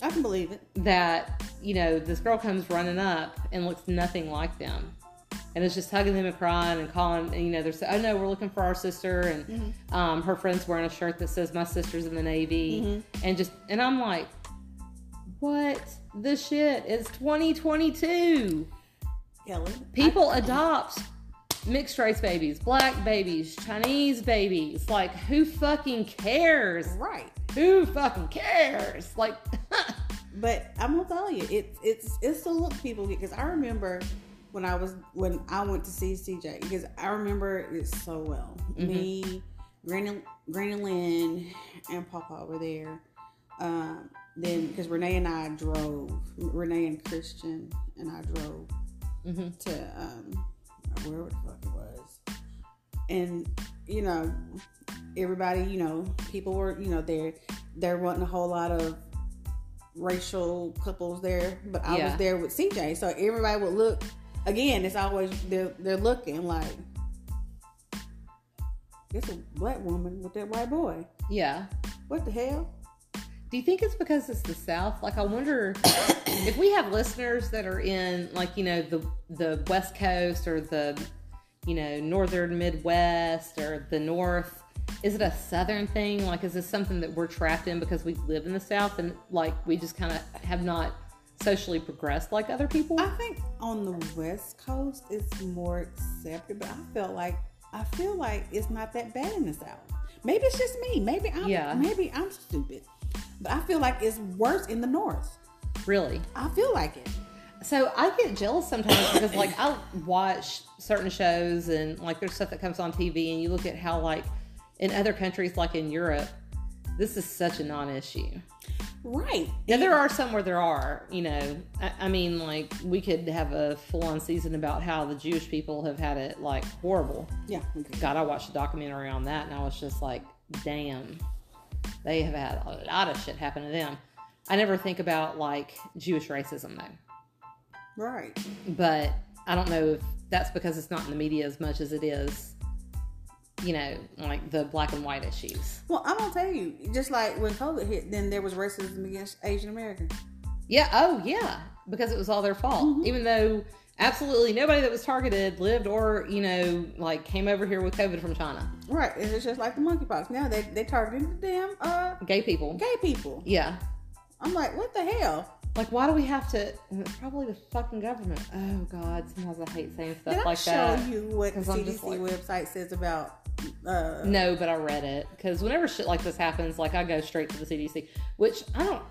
I can believe it. that you know this girl comes running up and looks nothing like them. And is just hugging them and crying and calling and, you know they're saying oh no we're looking for our sister. And um, her friend's wearing a shirt that says my sister's in the navy. And just and i'm like what the shit? It's 2022 Keleigh. people adopt mixed race babies black babies chinese babies like who fucking cares right. who fucking cares like [LAUGHS] But I'm gonna tell you, it's it's it's the look people get because I remember when I was when I went to see CJ because I remember it so well. Me, Granny Granny Lynn, and Papa were there. Um, then because Renee and I drove, Renee and Christian and I drove Mhm. to um wherever the fuck it was, and you know everybody, you know, people were, you know, there there wasn't a whole lot of racial couples there, but I Yeah. was there with CJ, so everybody would look. Again, it's always they're they're looking like it's a black woman with that white boy. yeah What the hell? Do you think it's because it's the South? Like, I wonder if we have listeners that are in, like, you know, the the West Coast or the, you know, Northern Midwest or the North. Is it a Southern thing? Like, is this something that we're trapped in because we live in the South and like we just kind of have not socially progressed like other people? I think on the West Coast it's more accepted, but I feel like I feel like it's not that bad in the South. Maybe it's just me. Maybe I'm Yeah. maybe I'm stupid. But I feel like it's worse in the North. Really? I feel like it. So I get jealous sometimes because like I watch certain shows and like there's stuff that comes on TV and you look at how like in other countries like in Europe, this is such a non-issue. Right. Yeah, there are some where there are, you know. I, I mean, like we could have a full-on season about how the Jewish people have had it like horrible. Yeah, could. God, I watched a documentary on that and I was just like, damn, they have had a lot of shit happen to them. I never think about like Jewish racism though Right. but I don't know if that's because it's not in the media as much as it is, you know, like the black and white issues. Well, I'm gonna tell you, just like when COVID hit, then there was racism against Asian Americans. Yeah, oh yeah, because it was all their fault. Mm-hmm. Even though absolutely nobody that was targeted lived or, you know, like came over here with COVID from China. Right. And it's just like the monkeypox. Now they they targeted the damn uh Gay people. gay people. Yeah. I'm like, what the hell? Like, why do we have to? probably the fucking government. Oh, God. Sometimes I hate saying stuff Did I like show that. you what the CDC like- website says about uh No, but I read it because whenever shit like this happens, like I go straight to the CDC, which I don't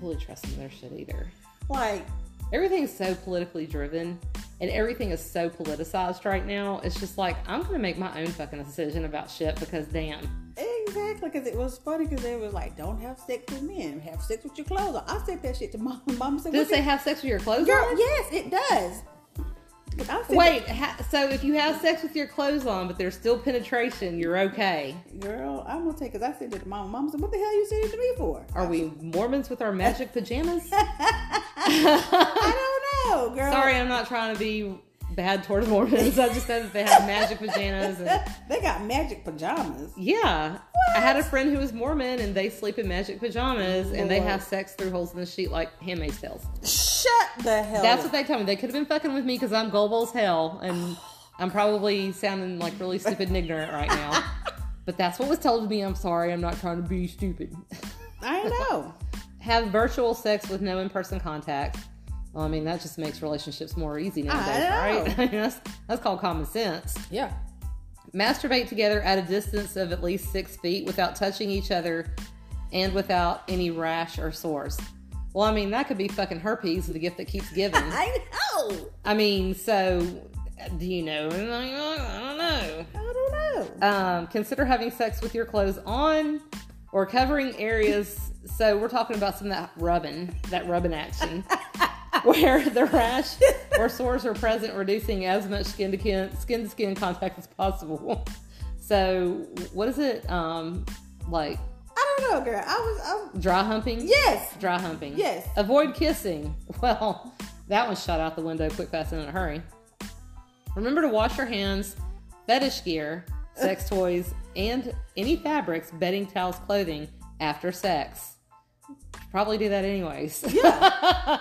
fully trust in their shit either. like Everything's so politically driven and everything is so politicized right now. It's just like I'm gonna make my own fucking decision about shit because damn. exactly because it was funny because it was like, don't have sex with men, have sex with your clothes on. I said that shit to mom. [LAUGHS] Mom said, Does it say have sex with your clothes Girl, on? yes, it does. 'Cause I said Wait, ha- so if you have sex with your clothes on, but there's still penetration, you're okay. Girl, I'm gonna take because I said it to mom. Mom said, "What the hell you said it to me for?" Are we Mormons with our magic [LAUGHS] pajamas? I don't know, girl. Sorry, I'm not trying to be bad towards Mormons. I just know that they have magic pajamas and [LAUGHS] they got magic pajamas. Yeah. I had a friend who was Mormon and they sleep in magic pajamas and they have sex through holes in the sheet like Handmaid's Tales. Shut the hell. That's up. what they told me. They could have been fucking with me because I'm gullible as hell and [SIGHS] I'm probably sounding like really stupid and ignorant right now. [LAUGHS] But that's what was told to me. I'm sorry. I'm not trying to be stupid. I know. [LAUGHS] have virtual sex with no in person contact. Well, I mean, that just makes relationships more easy nowadays, right? [LAUGHS] that's, that's called common sense. Yeah. masturbate together at a distance of at least six feet without touching each other and without any rash or sores. Well, I mean, that could be fucking herpes, the gift that keeps giving. [LAUGHS] I know. I mean, so do you know? I don't know. I don't know. Um, consider having sex with your clothes on or covering areas. So we're talking about some of that rubbing, that rubbing action, [LAUGHS] [LAUGHS] where the rash or sores are present, reducing as much skin to skin, skin to skin contact as possible. [LAUGHS] So what is it? Um, like I don't know, girl. I was, I, Dry humping? yes, Dry humping. Yes. Avoid kissing. [LAUGHS] Well, that one shot out the window quick, fast, and in a hurry. Remember to wash your hands, fetish gear, sex toys, and any fabrics, bedding, towels, clothing after sex. Probably do that anyways. Yeah.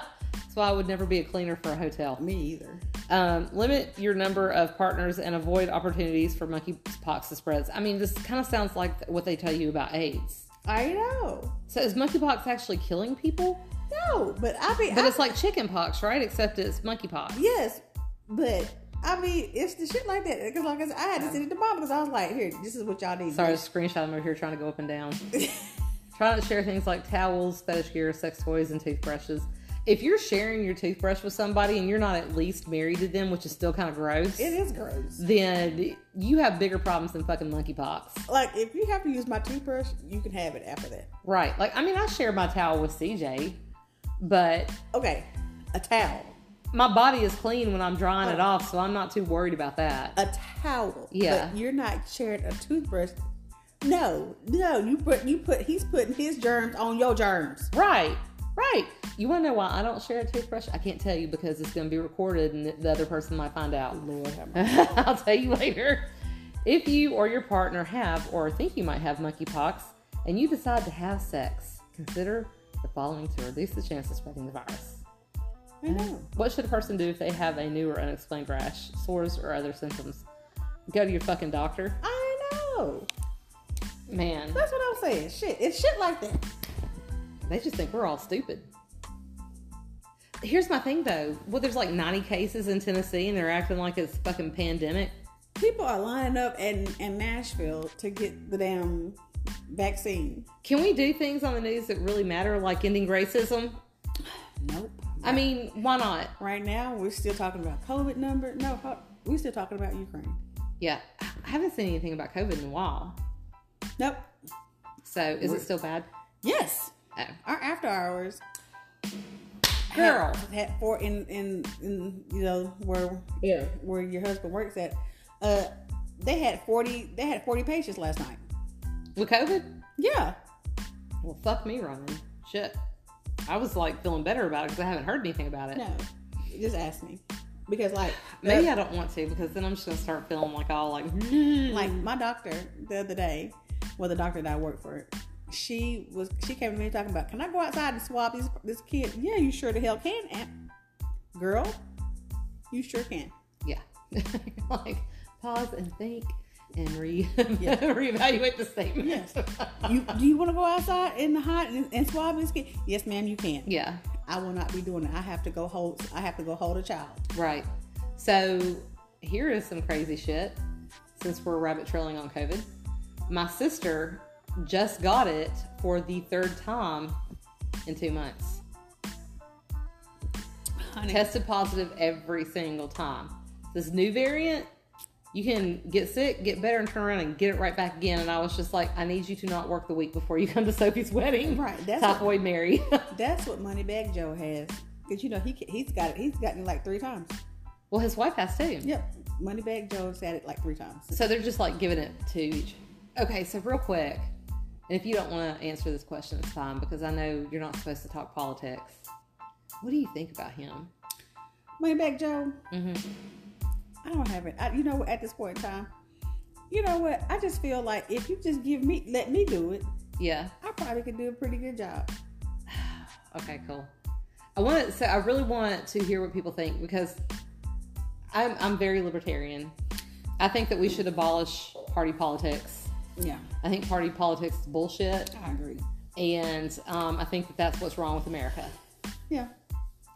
That's why I would never be a cleaner for a hotel. me either. Um, limit your number of partners and avoid opportunities for monkeypox to spread. I mean, this kind of sounds like what they tell you about AIDS. I know. So is monkeypox actually killing people? No, but I mean, But I, it's like chickenpox, right? Except it's monkeypox. yes, but I mean, it's the shit like that. Because like I said, I had to send it to mom because I was like, here, this is what y'all need. Sorry, screenshot over here trying to go up and down. [LAUGHS] trying to share things like towels, fetish gear, sex toys, and toothbrushes. If you're sharing your toothbrush with somebody and you're not at least married to them, which is still kind of gross, It is gross. then you have bigger problems than fucking monkeypox. Like if you have to use my toothbrush, you can have it after that. Right. Like, I mean, I share my towel with CJ, but Okay, a towel. my body is clean when I'm drying it off, so I'm not too worried about that. A towel. Yeah. But you're not sharing a toothbrush. No, no, you put you put he's putting his germs on your germs. Right. Right. You want to know why I don't share a toothbrush? I can't tell you because it's going to be recorded and the other person might find out. Lord have [LAUGHS] mercy. I'll tell you later. If you or your partner have or think you might have monkeypox and you decide to have sex, consider the following to reduce the chance of spreading the virus. I know. What should a person do if they have a new or unexplained rash, sores, or other symptoms? Go to your fucking doctor. I know. Man, That's what I'm saying. Shit. It's shit like that. They just think we're all stupid. Here's my thing though. Well, there's like 90 cases in Tennessee and they're acting like it's fucking pandemic. People are lining up in, in Nashville to get the damn vaccine. Can we do things on the news that really matter, like ending racism? Nope. I mean, why not? Right now, we're still talking about COVID number. No, we're still talking about Ukraine. Yeah, I haven't seen anything about COVID in a while. Nope. So is it still bad? Yes. Our after hours. Girl. had, had four in, in in you know where Yeah. where your husband works at. Uh, they had forty. They had forty patients last night. With COVID? Yeah. Well, fuck me running. Shit. I was like feeling better about it because I haven't heard anything about it. No. Just ask me because like [SIGHS] Maybe I don't want to because then I'm just gonna start feeling like all like [LAUGHS] like my doctor the other day, well, the doctor that I work for, she was she came to me talking about, can I go outside and swab this this kid? Yeah, you sure the hell can, Aunt. Girl, you sure can. yeah, [LAUGHS] like pause and think and re Yeah. [LAUGHS] reevaluate the statement. Yes. [LAUGHS] You do you want to go outside in the hot and, and swab this kid? Yes, ma'am, you can. yeah, I will not be doing it. I have to go hold. I have to go hold a child. right. So here is some crazy shit. Since we're rabbit trailing on COVID, my sister just got it for the third time in two months. Honey, tested positive every single time. This new variant, you can get sick, get better, and turn around and get it right back again. And I was just like, I need you to not work the week before you come to Sophie's wedding. Right, that's what- Typhoid Mary. [LAUGHS] that's what Moneybag Joe has. Cause you know he he's got it. He's gotten it like three times. well, his wife has too. Yep, Moneybag Joe's had it like three times. So they're just like giving it to each. Okay, so real quick, and if you don't want to answer this question, it's fine because I know you're not supposed to talk politics. What do you think about him? Moneybag Joe, hmm I don't have it. I, you know, at this point in time, you know what? I just feel like if you just give me, let me do it, Yeah. I probably could do a pretty good job. [SIGHS] Okay, cool. I want to, so I really want to hear what people think because I'm I'm very libertarian. I think that we should abolish party politics. Yeah, I think party politics is bullshit, I agree. and um, I think that that's what's wrong with America. Yeah,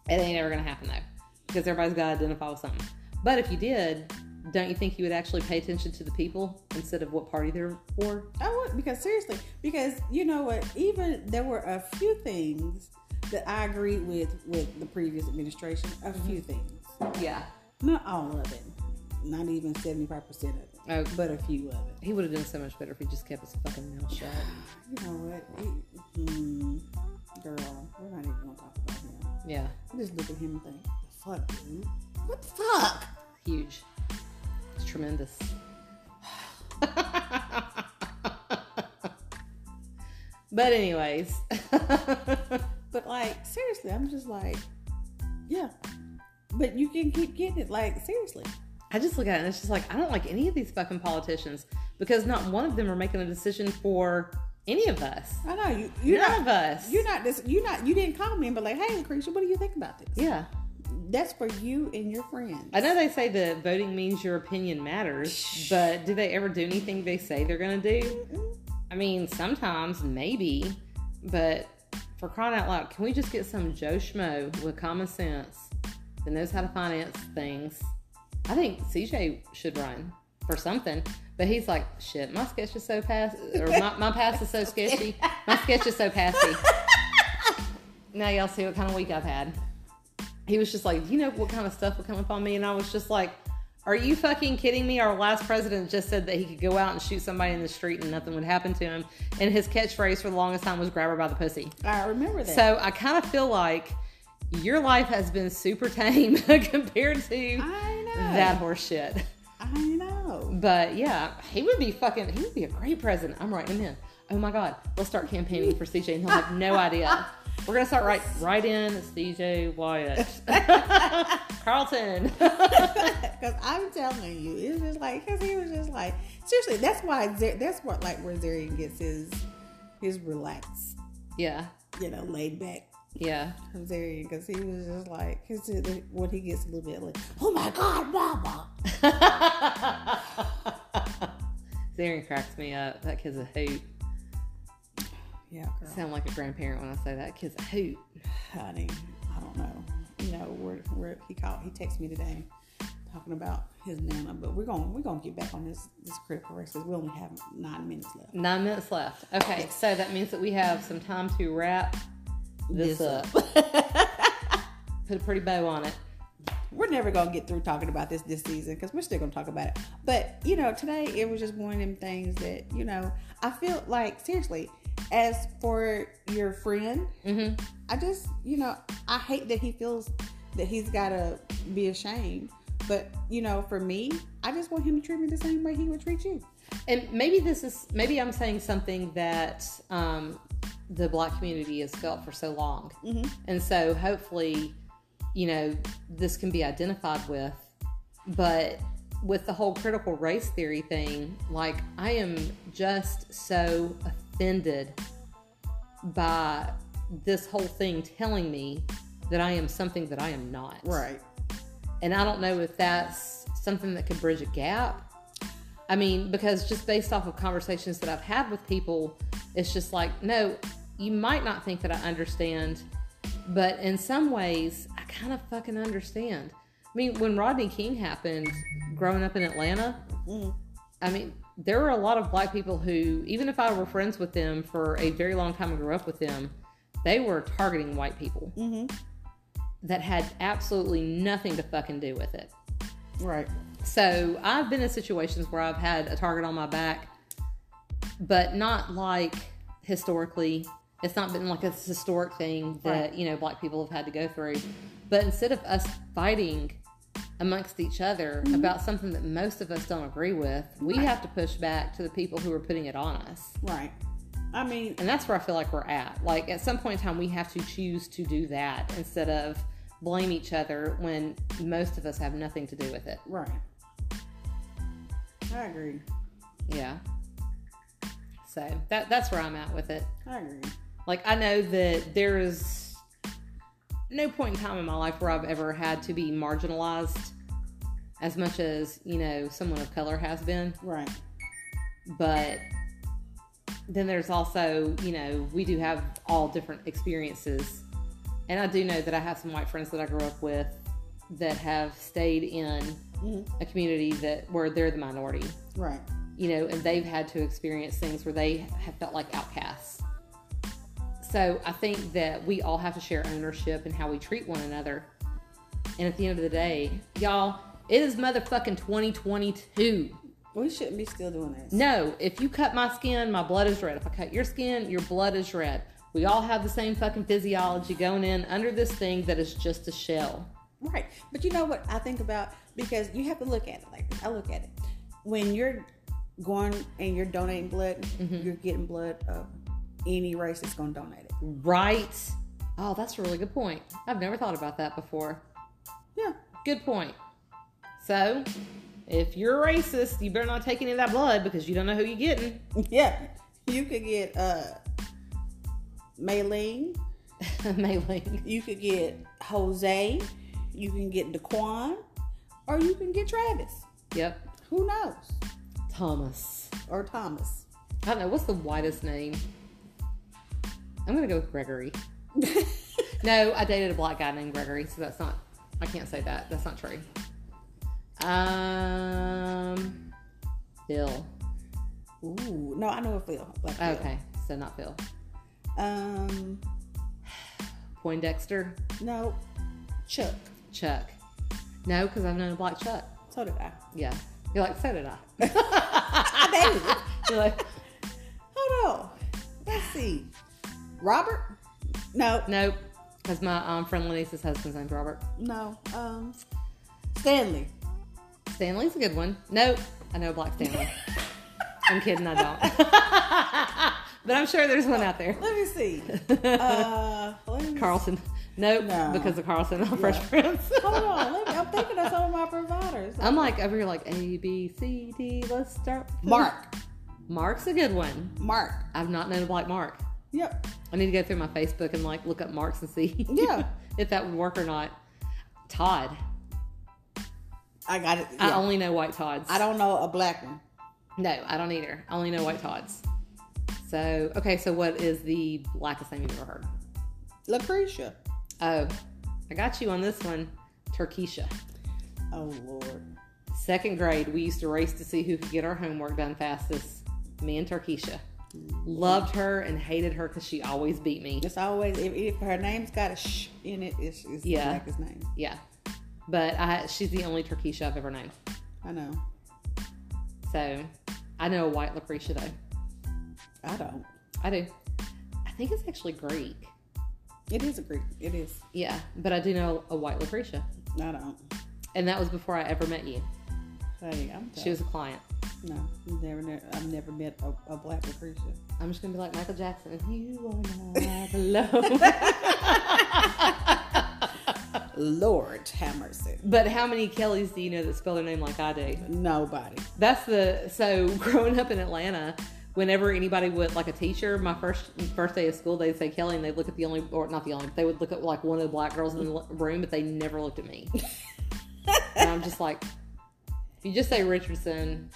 It ain't ever gonna happen though, because everybody's got to identify with something. But if you did, don't you think you would actually pay attention to the people instead of what party they're for? I would because seriously, because you know what? Even there were a few things that I agreed with with the previous administration. A few things, Yeah. not all of it, not even seventy five percent of it, Oh, but a few of it. he would have done so much better if he just kept his fucking mouth shut. You know what? He, hmm, girl, we're not even gonna talk about him. Yeah. I just look at him and think, the fuck, dude? What the fuck? Huge. It's tremendous. [LAUGHS] But anyways, [LAUGHS] But like seriously, I'm just like, yeah. But you can keep getting it. Like seriously, I just look at it and it's just like I don't like any of these fucking politicians because not one of them are making a decision for any of us. I know you. You're None not. of us. You're not this. You're not. You didn't call me and be like, "Hey, Lucretia, what do you think about this?" Yeah. That's for you and your friends. I know they say that voting means your opinion matters, but do they ever do anything they say they're going to do? I mean, sometimes, maybe, but for crying out loud, can we just get some Joe Schmo with common sense that knows how to finance things? I think CJ should run for something, but he's like, shit, my sketch is so pass, or my, my pass is so sketchy. My sketch is so passy. now y'all see what kind of week I've had. He was just like, you know what kind of stuff would come up on me? And I was just like, are you fucking kidding me? Our last president just said that he could go out and shoot somebody in the street and nothing would happen to him. And his catchphrase for the longest time was grab her by the pussy. I remember that. So I kind of feel like your life has been super tame [LAUGHS] compared to I that horse shit. I know. But yeah, he would be fucking, he would be a great president. I'm writing him in. Oh my God, let's start campaigning for CJ and he'll have no [LAUGHS] idea. We're going to start right, right in CJ Wyatt. [LAUGHS] Carlton. [LAUGHS] Because I'm telling you, it's just like because he was just like seriously. That's why that's what like where Zarian gets his his relaxed, yeah, you know, laid back yeah. from Zarian because he was just like when he gets a little bit like, oh my god, mama. [LAUGHS] Zarian cracks me up. That kid's a hoot. Yeah, girl, sound like a grandparent when I say that. Kid's a hoot. honey, I don't know. You know, we're, we're he called he texted me today talking about his nana, but we're gonna we're gonna get back on this this critical race because we only have nine minutes left. Nine minutes left. Okay, so that means that we have some time to wrap this, up. [LAUGHS] Put a pretty bow on it. we're never gonna get through talking about this this season because we're still gonna talk about it. But you know, today it was just one of them things that you know I feel like seriously. As for your friend, Mm-hmm. I just you know I hate that he feels that he's gotta be ashamed. But you know, for me, I just want him to treat me the same way he would treat you. And maybe this is maybe I'm saying something that um, the black community has felt for so long, Mhm. and so hopefully, you know, this can be identified with. But with the whole critical race theory thing, like I am just so offended by this whole thing telling me that I am something that I am not. Right. And I don't know if that's something that could bridge a gap. I mean, because just based off of conversations that I've had with people, it's just like, no, you might not think that I understand, but in some ways, I kind of fucking understand. I mean, when Rodney King happened, growing up in Atlanta, Mhm. I mean, there were a lot of black people who, even if I were friends with them for a very long time and grew up with them, they were targeting white people Mm-hmm. that had absolutely nothing to fucking do with it. Right. So I've been in situations where I've had a target on my back, but not like historically. It's not been like a historic thing that, Right. you know, black people have had to go through. But instead of us fighting amongst each other mm-hmm. about something that most of us don't agree with, we Right. have to push back to the people who are putting it on us. Right. I mean, And that's where I feel like we're at. Like at some point in time, we have to choose to do that instead of blame each other when most of us have nothing to do with it. right. I agree. Yeah. So that that's where I'm at with it. I agree. Like I know that there is no point in time in my life where I've ever had to be marginalized as much as, you know, someone of color has been. Right. But then there's also, you know, we do have all different experiences. And I do know that I have some white friends that I grew up with that have stayed in Mhm. a community that where they're the minority Right. you know, and they've had to experience things where they have felt like outcasts. So I think that we all have to share ownership in how we treat one another. And at the end of the day, y'all, it is motherfucking 2022. We shouldn't be still doing this. No, if you cut my skin, my blood is red. If I cut your skin, your blood is red. We all have the same fucking physiology going in under this thing that is just a shell. Right. But you know what I think about? Because you have to look at it like. I look at it. When you're going and you're donating blood, Mm-hmm. you're getting blood of any race is going to donate it. Right. Oh, that's a really good point. I've never thought about that before. Yeah. Good point. So, if you're a racist, you better not take any of that blood because you don't know who you're getting. [LAUGHS] Yeah. You could get uh Maylene. [LAUGHS] Mailing. You could get Jose. You can get Daquan. Or you can get Travis. Yep. Who knows? Thomas. Or Thomas. I don't know. What's the whitest name? I'm going to go with Gregory. [LAUGHS] No, I dated a black guy named Gregory, so that's not, I can't say that. That's not true. Um, Bill. Ooh. No, I know a Phil. Like Phil. Okay, so not Phil. Um, [SIGHS] Poindexter. no. Chuck. Chuck. No, because I've known a black Chuck. So did I. Yeah. You're like, so did I. [LAUGHS] I. [LAUGHS] You're like, Hold on. Let's see. Robert? No, nope. Because my um, friend Lenice's husband's name's Robert. no. Um, Stanley. Stanley's a good one. Nope. I know a black Stanley. [LAUGHS] I'm kidding, I don't. but I'm sure there's one out there. Let me see. Uh, let me Carlton. Nope. No. Because of Carlton on Fresh Prince. Hold on. [LAUGHS] Me, I'm thinking of some of my providers. I'm like over here like A, B, C, D. Let's start. Mark. Mark's a good one. Mark. I've not known a black Mark. Yep. I need to go through my Facebook and like look up Marks and see [LAUGHS] Yeah. if that would work or not. Todd. I got it. I only know white Todds. I don't know a black one. No, I don't either. I only know white Todds. So okay, so what is the blackest name you've ever heard? Lucretia. Oh, I got you on this one. Turkisha. Oh Lord. Second grade, we used to race to see who could get our homework done fastest. Me and Turkisha. Loved her and hated her because she always beat me. It's always if, if her name's got a sh in it, it's, it's Yeah. the blackest name. Yeah, but I, she's the only Turkisha I've ever known. I know. So I know a white Lucretia though. I don't. I do. I think it's actually Greek. It is a Greek. It is. Yeah, but I do know a white Lucretia, I don't. and that was before I ever met you. Hey, I'm She was a client. no. Never, never. I've never met a, a black Lucretia. I'm just gonna be like Michael Jackson. You are not [LAUGHS] alone. [LAUGHS] Lord have mercy. but how many Kellys do you know that spell their name like I do? Nobody. That's the so [LAUGHS] growing up in Atlanta. Whenever anybody would like a teacher, my first first day of school, they'd say Kelly, and they'd look at the only or not the only, they would look at like one of the black girls in the room, but they never looked at me. [LAUGHS] and I'm just like, if you just say Richardson,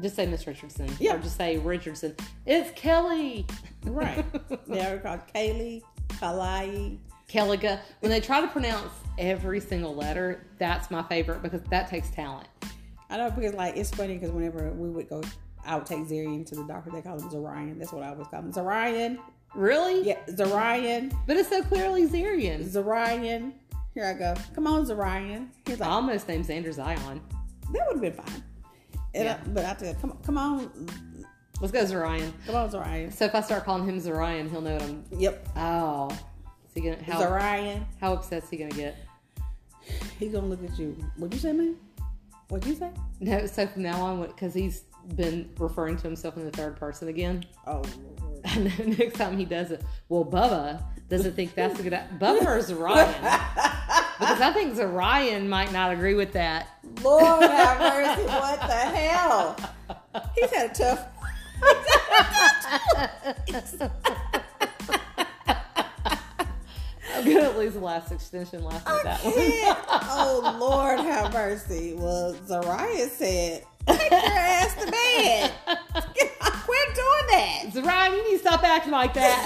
just say Miss Richardson, Yeah. or just say Richardson. It's Kelly. Right. [LAUGHS] they are called Kaylee, Kalai. Kelliga. When they try to pronounce every single letter, that's my favorite because that takes talent. I know because like it's funny because whenever we would go, I would take Zarian to the doctor. They call him Zarian. That's what I always call him. Zarian. Really? Yeah, Zarian. But it's so clearly Zarian. Zarian. Here I go. Come on, Zarian. He's I like, almost named Xander Zion. that would have been fine. And Yeah. I, but I said, come on, come on, Let's go Zarian. come on, Zarian. So if I start calling him Zarian, he'll know what I'm. Yep, Oh, is he gonna how Zarian. how upset's he gonna get? He's gonna look at you. What'd you say, man? What'd you say? No, so from now on, because he's been referring to himself in the third person again. Oh [LAUGHS] next time he does it, well, Bubba doesn't think that's a good. Bubba or Zarian? [LAUGHS] Because I think Zarian might not agree with that. Lord [LAUGHS] have mercy. What the hell? He's had a tough. I'm gonna lose the last extension last at that one. Oh Lord have mercy. Well, Zariah said, "Take your ass to bed. [LAUGHS] Quit doing that." Zarian, you need to stop acting like that.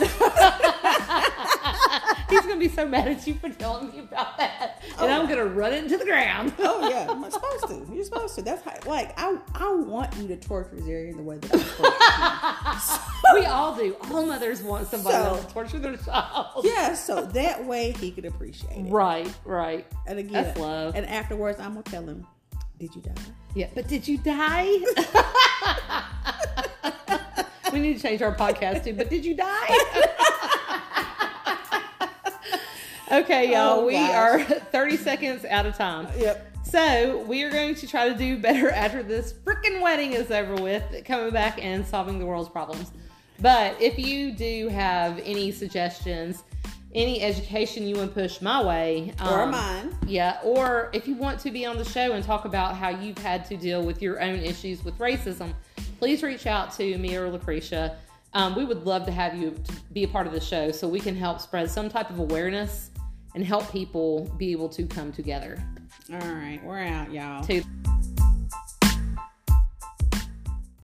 [LAUGHS] He's gonna be so mad at you for telling me about that, and oh. I'm gonna run it into the ground. Oh yeah, I'm supposed to. You're supposed to. That's how. Like I, I want you to torture Zarian the way that I torture [LAUGHS] we all do. All mothers want somebody So- else to torture their child. yeah, so that way he could appreciate it. Right, right. And again, That's love. And afterwards, I'm gonna tell him, "Did you die?" Yeah, but did you die? [LAUGHS] we need to change our podcast too. But did you die? okay, oh, y'all. Oh, we gosh. are [LAUGHS] 30 seconds out of time. Uh, yep. So we are going to try to do better after this freaking wedding is over with, coming back and solving the world's problems. But if you do have any suggestions, any education you want to push my way, or um, mine. yeah, or if you want to be on the show and talk about how you've had to deal with your own issues with racism, please reach out to me or Lucretia. Um, we would love to have you to be a part of the show so we can help spread some type of awareness and help people be able to come together. All right, we're out, y'all. To